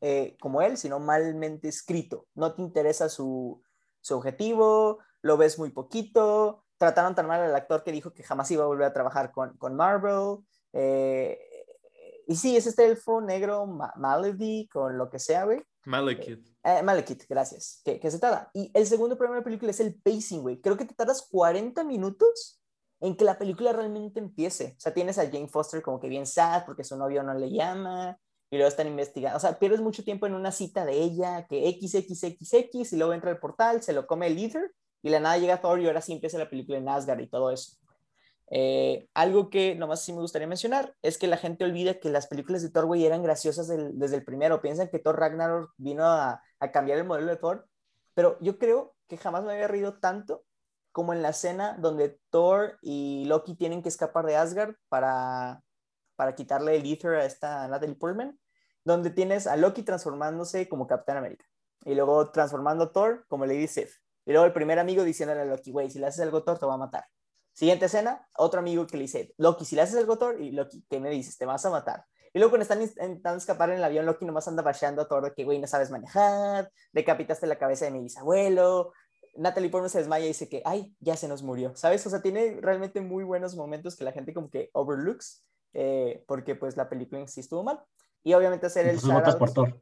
eh, como él, sino malmente escrito. No te interesa su, objetivo, lo ves muy poquito, trataron tan mal al actor que dijo que jamás iba a volver a trabajar con, Marvel. Eh, y sí, es este elfo negro, Malady, con lo que sea, güey. Malekith. Eh, Malekith, gracias. Que, que se tarda. Y el segundo problema de la película es el pacing, güey. Creo que te tardas 40 minutos en que la película realmente empiece. O sea, tienes a Jane Foster como que bien sad porque su novio no le llama y luego están investigando. O sea, pierdes mucho tiempo en una cita de ella que XXXX y luego entra el portal, se lo come el líder y la nada llega Thor y ahora sí empieza la película en Asgard y todo eso. Eh, algo que nomás sí me gustaría mencionar es que la gente olvida que las películas de Thor, güey, eran graciosas desde el primero. Piensan que Thor Ragnarok vino a, a cambiar el modelo de Thor, pero yo creo que jamás me había reído tanto como en la escena donde Thor y Loki tienen que escapar de Asgard para, para quitarle el ether a esta Natalie Portman, donde tienes a Loki transformándose como Capitán América y luego transformando a Thor como Lady Sif. Y luego el primer amigo diciéndole a Loki, güey, si le haces algo Thor te va a matar. Siguiente escena, otro amigo que le dice, Loki, si le haces algo Thor, y Loki, ¿qué me dices? Te vas a matar. Y luego cuando están intentando escapar en el avión, Loki nomás anda basheando a Thor de que, güey, no sabes manejar, decapitaste la cabeza de mi bisabuelo. Natalie Portman se desmaya y dice que, ay, ya se nos murió, ¿sabes? O sea, tiene realmente muy buenos momentos que la gente como que overlooks, eh, porque pues la película en sí estuvo mal. Y obviamente hacer el... votas por Thor?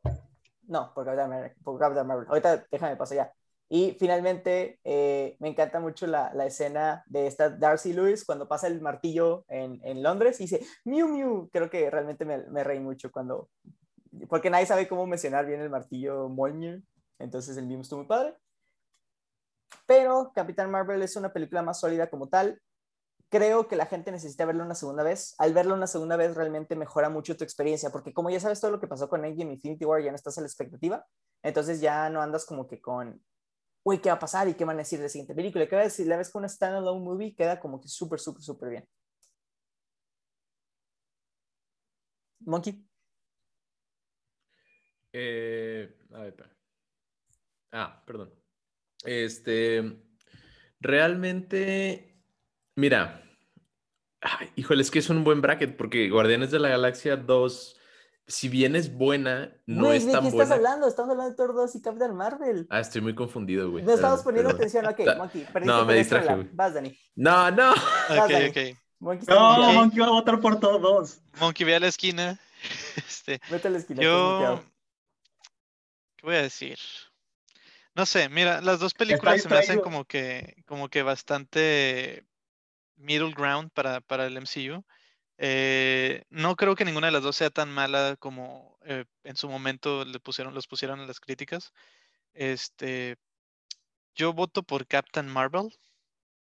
No, por Captain Marvel. Ahorita déjame pasar ya. Y finalmente, eh, me encanta mucho la, la, escena de esta Darcy Lewis cuando pasa el martillo en, en Londres y dice, Mew Mew. Creo que realmente me, me, reí mucho cuando, porque nadie sabe cómo mencionar bien el martillo Mjolnir. Entonces el meme estuvo muy padre. Pero Capitán Marvel es una película más sólida como tal. Creo que la gente necesita verlo una segunda vez. Al verlo una segunda vez realmente mejora mucho tu experiencia, porque como ya sabes todo lo que pasó con Endgame Infinity War, ya no estás a la expectativa. Entonces ya no andas como que con, uy, ¿qué va a pasar? ¿Y qué van a decir de la siguiente película? ¿Qué va a decir? La vez con una standalone movie queda como que súper, súper, súper bien. Monkey. Eh, a ver, ah, perdón. Este, realmente, mira, ay, híjole, es que es un buen bracket porque Guardianes de la Galaxia 2 si bien es buena, no es tan ¿de qué estás hablando? Estamos hablando de Thor 2 y Captain Marvel. Ah, estoy muy confundido, güey. No estamos poniendo atención. Ok, Monkey. No, me distraje, güey. Vas, Dani. No, no. Vas, Ok, Dani. ok. Monkey, No, está Monkey va a votar por todos. Monkey, ve a la esquina. Este, Vete a la esquina. yo. ¿Qué voy a decir? No sé, mira, las dos películas se me hacen como que, como que bastante middle ground para, para el MCU. Eh, no creo que ninguna de las dos sea tan mala como eh, en su momento le pusieron, los pusieron en las críticas. Este, yo voto por Captain Marvel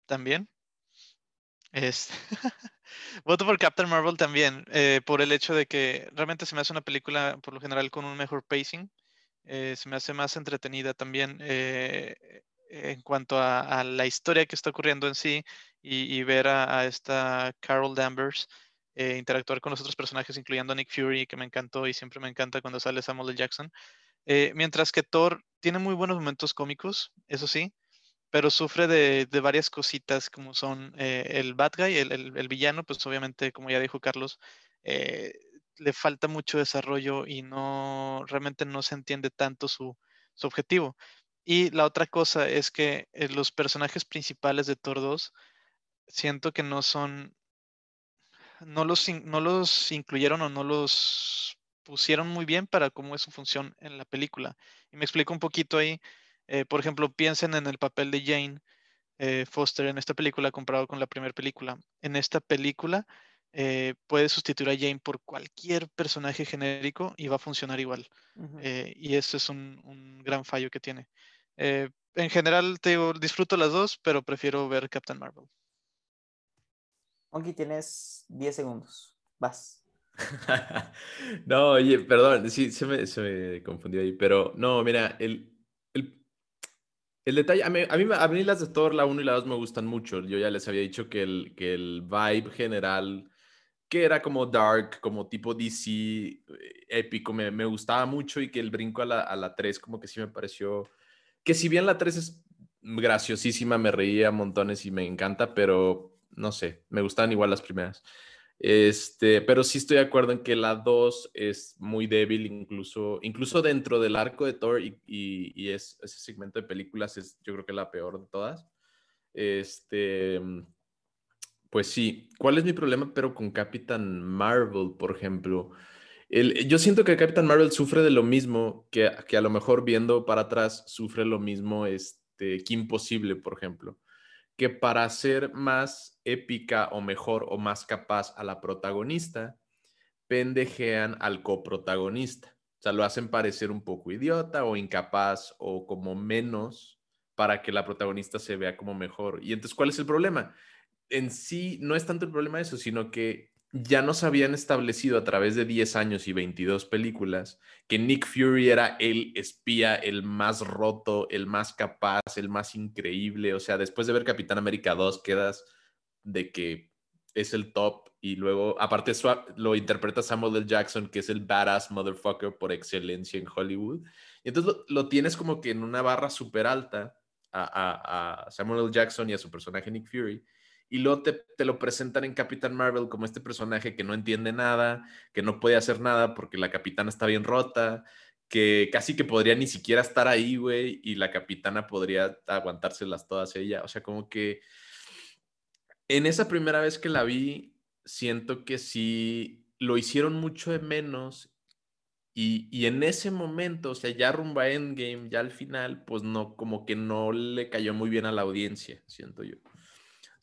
también. Es, voto por Captain Marvel también, eh, por el hecho de que realmente se me hace una película, por lo general, con un mejor pacing. Eh, se me hace más entretenida también eh, en cuanto a, la historia que está ocurriendo en sí y, ver a, esta Carol Danvers eh, interactuar con los otros personajes, incluyendo a Nick Fury, que me encantó y siempre me encanta cuando sale Samuel L. Jackson. Eh, mientras que Thor tiene muy buenos momentos cómicos, eso sí, pero sufre de, varias cositas como son eh, el bad guy, el, el- el villano, pues obviamente, como ya dijo Carlos, eh, le falta mucho desarrollo y no realmente no se entiende tanto su, su objetivo. Y la otra cosa es que eh, los personajes principales de Thor 2 siento que no son, no los, no los incluyeron o no los pusieron muy bien para cómo es su función en la película. Y me explico un poquito ahí. eh, por ejemplo, piensen en el papel de Jane eh, Foster en esta película comparado con la primera película. En esta película eh, puede sustituir a Jane por cualquier personaje genérico y va a funcionar igual. Eh, y ese es un, un gran fallo que tiene. Eh, en general, te digo, disfruto las dos, pero prefiero ver Captain Marvel. Monkey, tienes 10 segundos. Vas. No, oye, perdón, sí, se me, se me confundió ahí, pero no, mira, el, el, el detalle, a mí, a, mí, a mí las de Thor, la 1 y la 2 me gustan mucho, yo ya les había dicho que el, que el vibe general, que era como dark, como tipo DC, eh, épico, me, me gustaba mucho y que el brinco a la, a la 3 como que sí me pareció, que si bien la 3 es graciosísima, me reía montones y me encanta, pero no sé, me gustaban igual las primeras. Este, pero sí estoy de acuerdo en que la 2 es muy débil, incluso, incluso dentro del arco de Thor, y, y- y es, ese segmento de películas es, yo creo que la peor de todas. Este, pues sí, ¿cuál es mi problema? Pero con Captain Marvel, por ejemplo. Yo siento que Captain Marvel sufre de lo mismo, que, que a lo mejor viendo para atrás sufre lo mismo este, que Imposible, por ejemplo que para hacer más épica o mejor o más capaz a la protagonista, pendejean al coprotagonista. O sea, lo hacen parecer un poco idiota o incapaz o como menos para que la protagonista se vea como mejor. Y entonces, ¿cuál es el problema? En sí, no es tanto el problema eso, sino que ya nos habían establecido a través de 10 años y 22 películas que Nick Fury era el espía, el más roto, el más capaz, el más increíble. O sea, después de ver Capitán América 2 quedas de que es el top y luego, aparte lo interpreta Samuel L. Jackson, que es el badass motherfucker por excelencia en Hollywood. Y entonces lo, tienes como que en una barra súper alta a, a Samuel L. Jackson y a su personaje Nick Fury y luego te, lo presentan en Capitán Marvel como este personaje que no entiende nada, que no puede hacer nada porque la capitana está bien rota, que casi que podría ni siquiera estar ahí, güey, y la capitana podría aguantárselas todas ella. O sea, como que en esa primera vez que la vi, siento que sí lo hicieron mucho de menos y, y, en ese momento, o sea, ya rumba Endgame, ya al final, pues no, como que no le cayó muy bien a la audiencia, siento yo.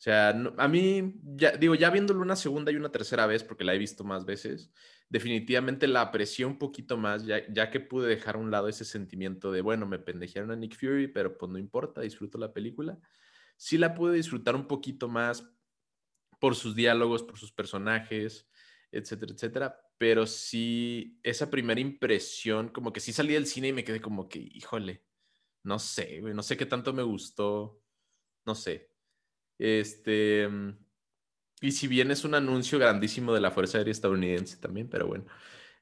O sea, a mí, ya, digo, ya viéndolo una segunda y una tercera vez, porque la he visto más veces, definitivamente la aprecié un poquito más, ya, ya que pude dejar a un lado ese sentimiento de, bueno, me pendejearon a Nick Fury, pero pues no importa, disfruto la película. Sí la pude disfrutar un poquito más por sus diálogos, por sus personajes, etcétera, etcétera. Pero sí, esa primera impresión, como que sí salí del cine y me quedé como que, híjole, no sé, no sé qué tanto me gustó, no sé. Este, mm, y si bien es un anuncio grandísimo de la Fuerza Aérea estadounidense también, pero bueno.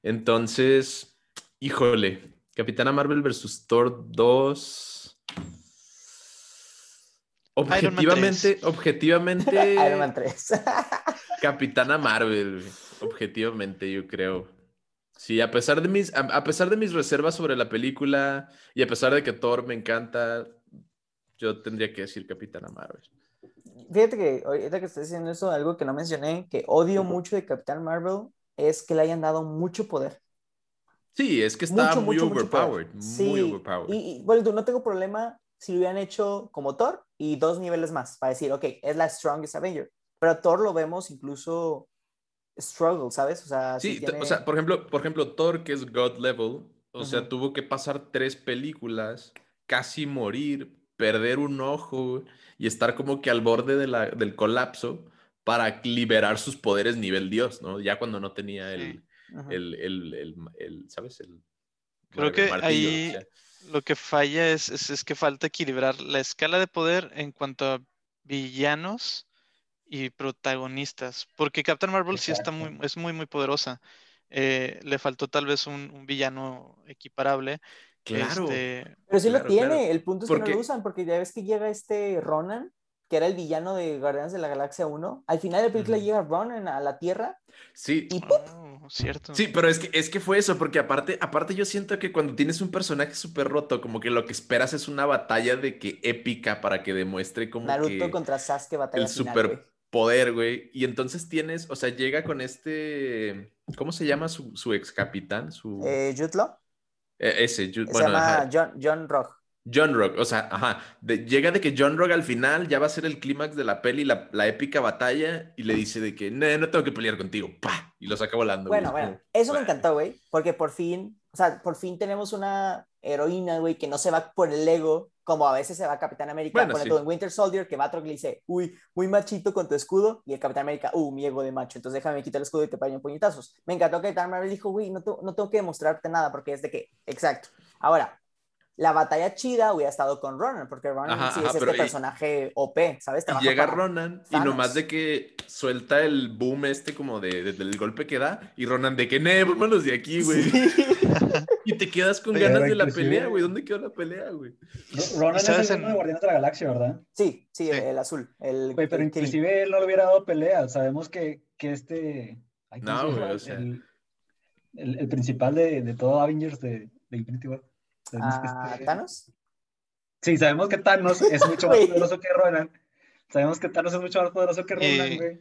Entonces, híjole, Capitana Marvel versus Thor 2. Objetivamente, objetivamente. Iron Man 3. Capitana Marvel, objetivamente, yo creo. Sí, a pesar de mis, a pesar de mis reservas sobre la película y a pesar de que Thor me encanta, yo tendría que decir Capitana Marvel fíjate que ahorita que estoy diciendo eso, algo que no mencioné, que odio mucho de Capitán Marvel, es que le hayan dado mucho poder. Sí, es que está muy overpowered. muy overpowered. Y, bueno, no tengo problema si lo hubieran hecho como Thor y dos niveles más para decir, ok, es la strongest Avenger. Pero Thor lo vemos incluso struggle, ¿sabes? O sea, sí, o sea, por ejemplo, por ejemplo, Thor, que es God level, o sea, tuvo que pasar tres películas, casi morir, perder un ojo y estar como que al borde de la, del colapso para liberar sus poderes nivel Dios, ¿no? Ya cuando no tenía el, el, el, el, ¿sabes? El, Creo que ahí lo que falla es, es, que falta equilibrar la escala de poder en cuanto a villanos y protagonistas, porque Captain Marvel sí está muy, es muy, muy poderosa. Eh, le faltó tal vez un, un villano equiparable Claro. Este, pero sí lo tiene, el punto es que no lo usan, porque ya ves que llega este Ronan, que era el villano de Guardianes de la Galaxia 1. Al final de la película llega Ronan a la Tierra. Sí. Y ¡pum! Oh, cierto. Sí, pero es que, es que fue eso, porque aparte, aparte yo siento que cuando tienes un personaje súper roto, como que lo que esperas es una batalla de que épica para que demuestre como Naruto contra Sasuke batalla El super poder, güey. Y entonces tienes, o sea, llega con este, ¿cómo se llama su, su ex capitán? Su... Eh, Jutlo. E, ese, Se llama John, John Rock. John Rock, o sea, ajá, llega de que John Rock al final ya va a ser el clímax de la peli, la, la, épica batalla, y le dice de que, no, no tengo que pelear contigo, pa, y lo saca volando. Bueno, bueno, eso me encantó, güey, porque por fin, o sea, por fin tenemos una heroína, güey, que no se va por el ego, como a veces se va Capitán América, bueno, todo en Winter Soldier, que va y le dice, uy, muy machito con tu escudo, y el Capitán América, uh, mi ego de macho, entonces déjame quitar el escudo y te pego puñetazos. Me encantó que Capitán Marvel dijo, güey, no, no tengo que demostrarte nada, porque es de que, exacto. Ahora, la batalla chida hubiera estado con Ronan, porque Ronan sí es este personaje OP, ¿sabes? llega Ronan y nomás de que suelta el boom este como de, del golpe que da y Ronan de que, ne, vámonos de aquí, güey. y te quedas con ganas de la pelea, güey. ¿Dónde quedó la pelea, güey? Ronan es el de Guardianes de la Galaxia, ¿verdad? Sí, sí, El, azul. El, pero inclusive él no le hubiera dado pelea. Sabemos que, que este... no, güey, o sea... El, el, principal de, de todo Avengers de, de Infinity War. ¿A este ¿Thanos? Sí, sabemos que Thanos es mucho más poderoso que Ronan. Sabemos que Thanos es mucho más poderoso que Ronan, güey.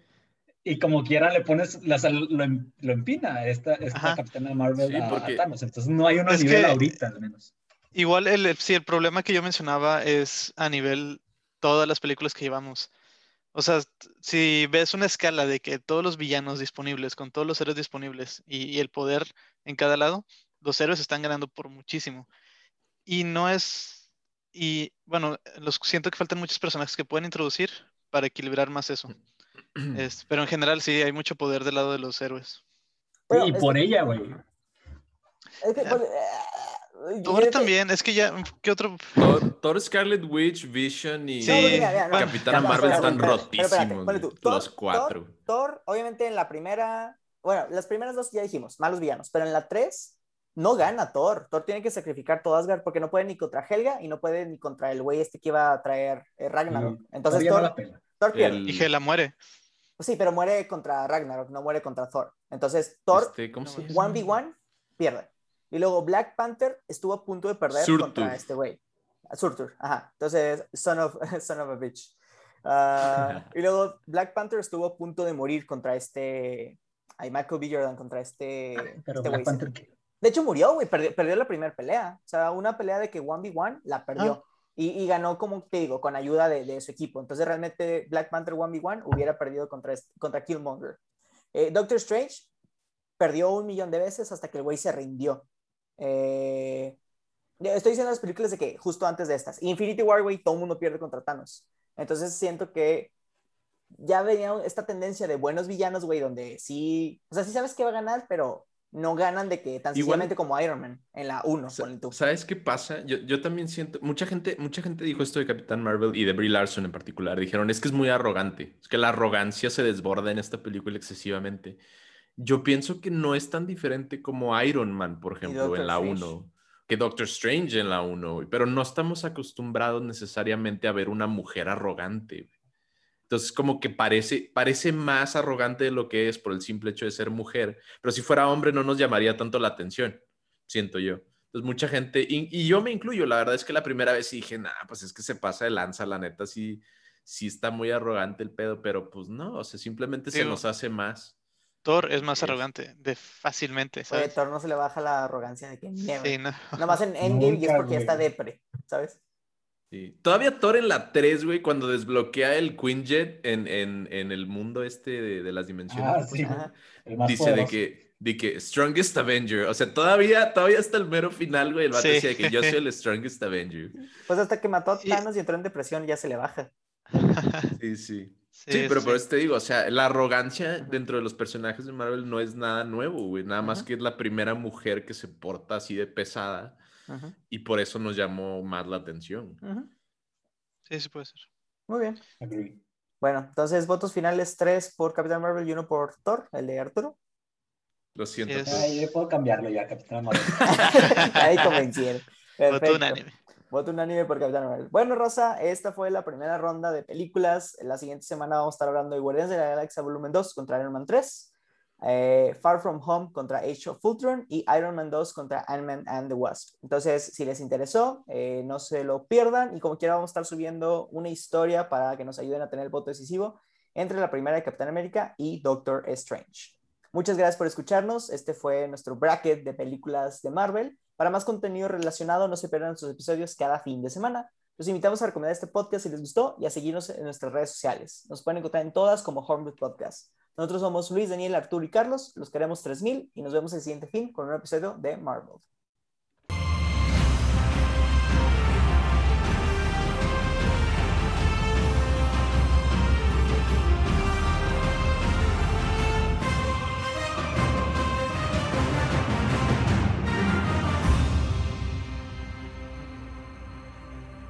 Y como quiera le pones, la, lo, em, lo, empina esta, esta Capitana Marvel a, Thanos. Entonces no hay uno nivel ahorita, al menos. Igual, el, sí, el problema que yo mencionaba es a nivel todas las películas que llevamos. O sea, si ves una escala de que todos los villanos disponibles, con todos los héroes disponibles y, y el poder en cada lado, los héroes están ganando por muchísimo. Y no es. Y bueno, los, siento que faltan muchos personajes que pueden introducir para equilibrar más eso. Es- pero en general sí, hay mucho poder del lado de los héroes. Bueno, y por que- ella, güey. Es que, Ah. pues, eh, Thor yo- también, es que ya, ¿qué otro? Thor, Thor, Scarlet Witch, Vision y Sí. No. Capitana Marvel están pero rotísimos. tú, Thor- los cuatro. Thor, Thor, obviamente en la primera, bueno, las primeras dos ya dijimos, malos villanos, pero en la tres no gana Thor. Thor tiene que sacrificar todo Asgard porque no puede ni contra Helga y no puede ni contra el güey este que iba a traer eh, Ragnarok. Entonces Thor. Thor pierde. El- Y Hela muere. Sí, pero muere contra Ragnarok, no muere contra Thor. Entonces Thor este, ¿Cómo se No, llama? 1v1 pierde. Y luego Black Panther estuvo a punto de perder Surtur. contra este güey. Surtur, ajá. Entonces, son of, son of a bitch. Ah, y luego Black Panther estuvo a punto de morir contra este. Ay, Michael B. Jordan contra este. Pero este Black. Panther. De hecho, murió, güey. Perdió, perdió la primera pelea. O sea, una pelea de que 1v1 la perdió. Y, ganó, como te digo, con ayuda de, su equipo. Entonces, realmente, Black Panther 1v1 hubiera perdido contra, contra Killmonger. Eh, Doctor Strange perdió un millón de veces hasta que el güey se rindió. Eh, estoy diciendo las películas de que justo antes de estas. Infinity War, güey, todo el mundo pierde contra Thanos. Entonces, siento que ya venía esta tendencia de buenos villanos, güey, donde sí, o sea, sí sabes que va a ganar, pero no ganan de que tan Igual- sencillamente como Iron Man en la 1, Sa- ponle tú. ¿Sabes qué pasa? Yo, yo también siento, mucha gente, mucha gente dijo esto de Capitán Marvel y de Brie Larson en particular. Dijeron, es que es muy arrogante, es que la arrogancia se desborda en esta película excesivamente. Yo pienso que no es tan diferente como Iron Man, por ejemplo, en la Strange. 1, que Doctor Strange en la 1, pero no estamos acostumbrados necesariamente a ver una mujer arrogante. Entonces, como que parece, parece más arrogante de lo que es por el simple hecho de ser mujer, pero si fuera hombre no nos llamaría tanto la atención, siento yo. Entonces, mucha gente, y, y yo me incluyo, la verdad es que la primera vez dije, nah, pues es que se pasa de lanza, la neta, sí, sí está muy arrogante el pedo, pero pues no, o sea, simplemente se nos hace más. Thor es más arrogante, de fácilmente, Oye, ¿sabes? Thor no se le baja la arrogancia de que never. Sí, no. Nomás en Endgame y es porque ya está depre, ¿sabes? Sí. Todavía Thor en la 3, güey, cuando desbloquea el Quinjet en, en, en el mundo este de, de las dimensiones. Ah, ¿cómo se sí. dice de que, de que Strongest Avenger. O sea, todavía, todavía hasta el mero final, güey, el vato Sí. decía que yo soy el Strongest Avenger. Pues hasta que mató a Thanos y entró en depresión ya se le baja. Sí, sí. Sí, Sí, pero sí. por eso te digo, o sea, la arrogancia dentro de los personajes de Marvel no es nada nuevo, güey. Nada más que es la primera mujer que se porta así de pesada Y por eso nos llamó más la atención. Sí, sí puede ser. Muy bien. Agree. Bueno, entonces votos finales, tres por Capitán Marvel y uno por Thor, el de Arturo. Lo siento. Ay, yo puedo cambiarlo ya, Capitán Marvel. Ahí convencieron. Voto unánime. Voto unánime por Capitán Marvel. Bueno, Rosa, esta fue la primera ronda de películas. La siguiente semana vamos a estar hablando de Guardianes de la Galaxia Volumen 2 contra Iron Man 3, eh, Far From Home contra Age of Ultron y Iron Man 2 contra Ant-Man and the Wasp. Entonces, si les interesó, eh, no se lo pierdan y como quiera vamos a estar subiendo una historia para que nos ayuden a tener el voto decisivo entre la primera de Capitán América y Doctor Strange. Muchas gracias por escucharnos. Este fue nuestro bracket de películas de Marvel. Para más contenido relacionado, no se pierdan sus episodios cada fin de semana. Los invitamos a recomendar este podcast si les gustó y a seguirnos en nuestras redes sociales. Nos pueden encontrar en todas como Hornwood Podcast. Nosotros somos Luis, Daniel, Arturo y Carlos. Los queremos 3000 y nos vemos el siguiente fin con un episodio de Marvel.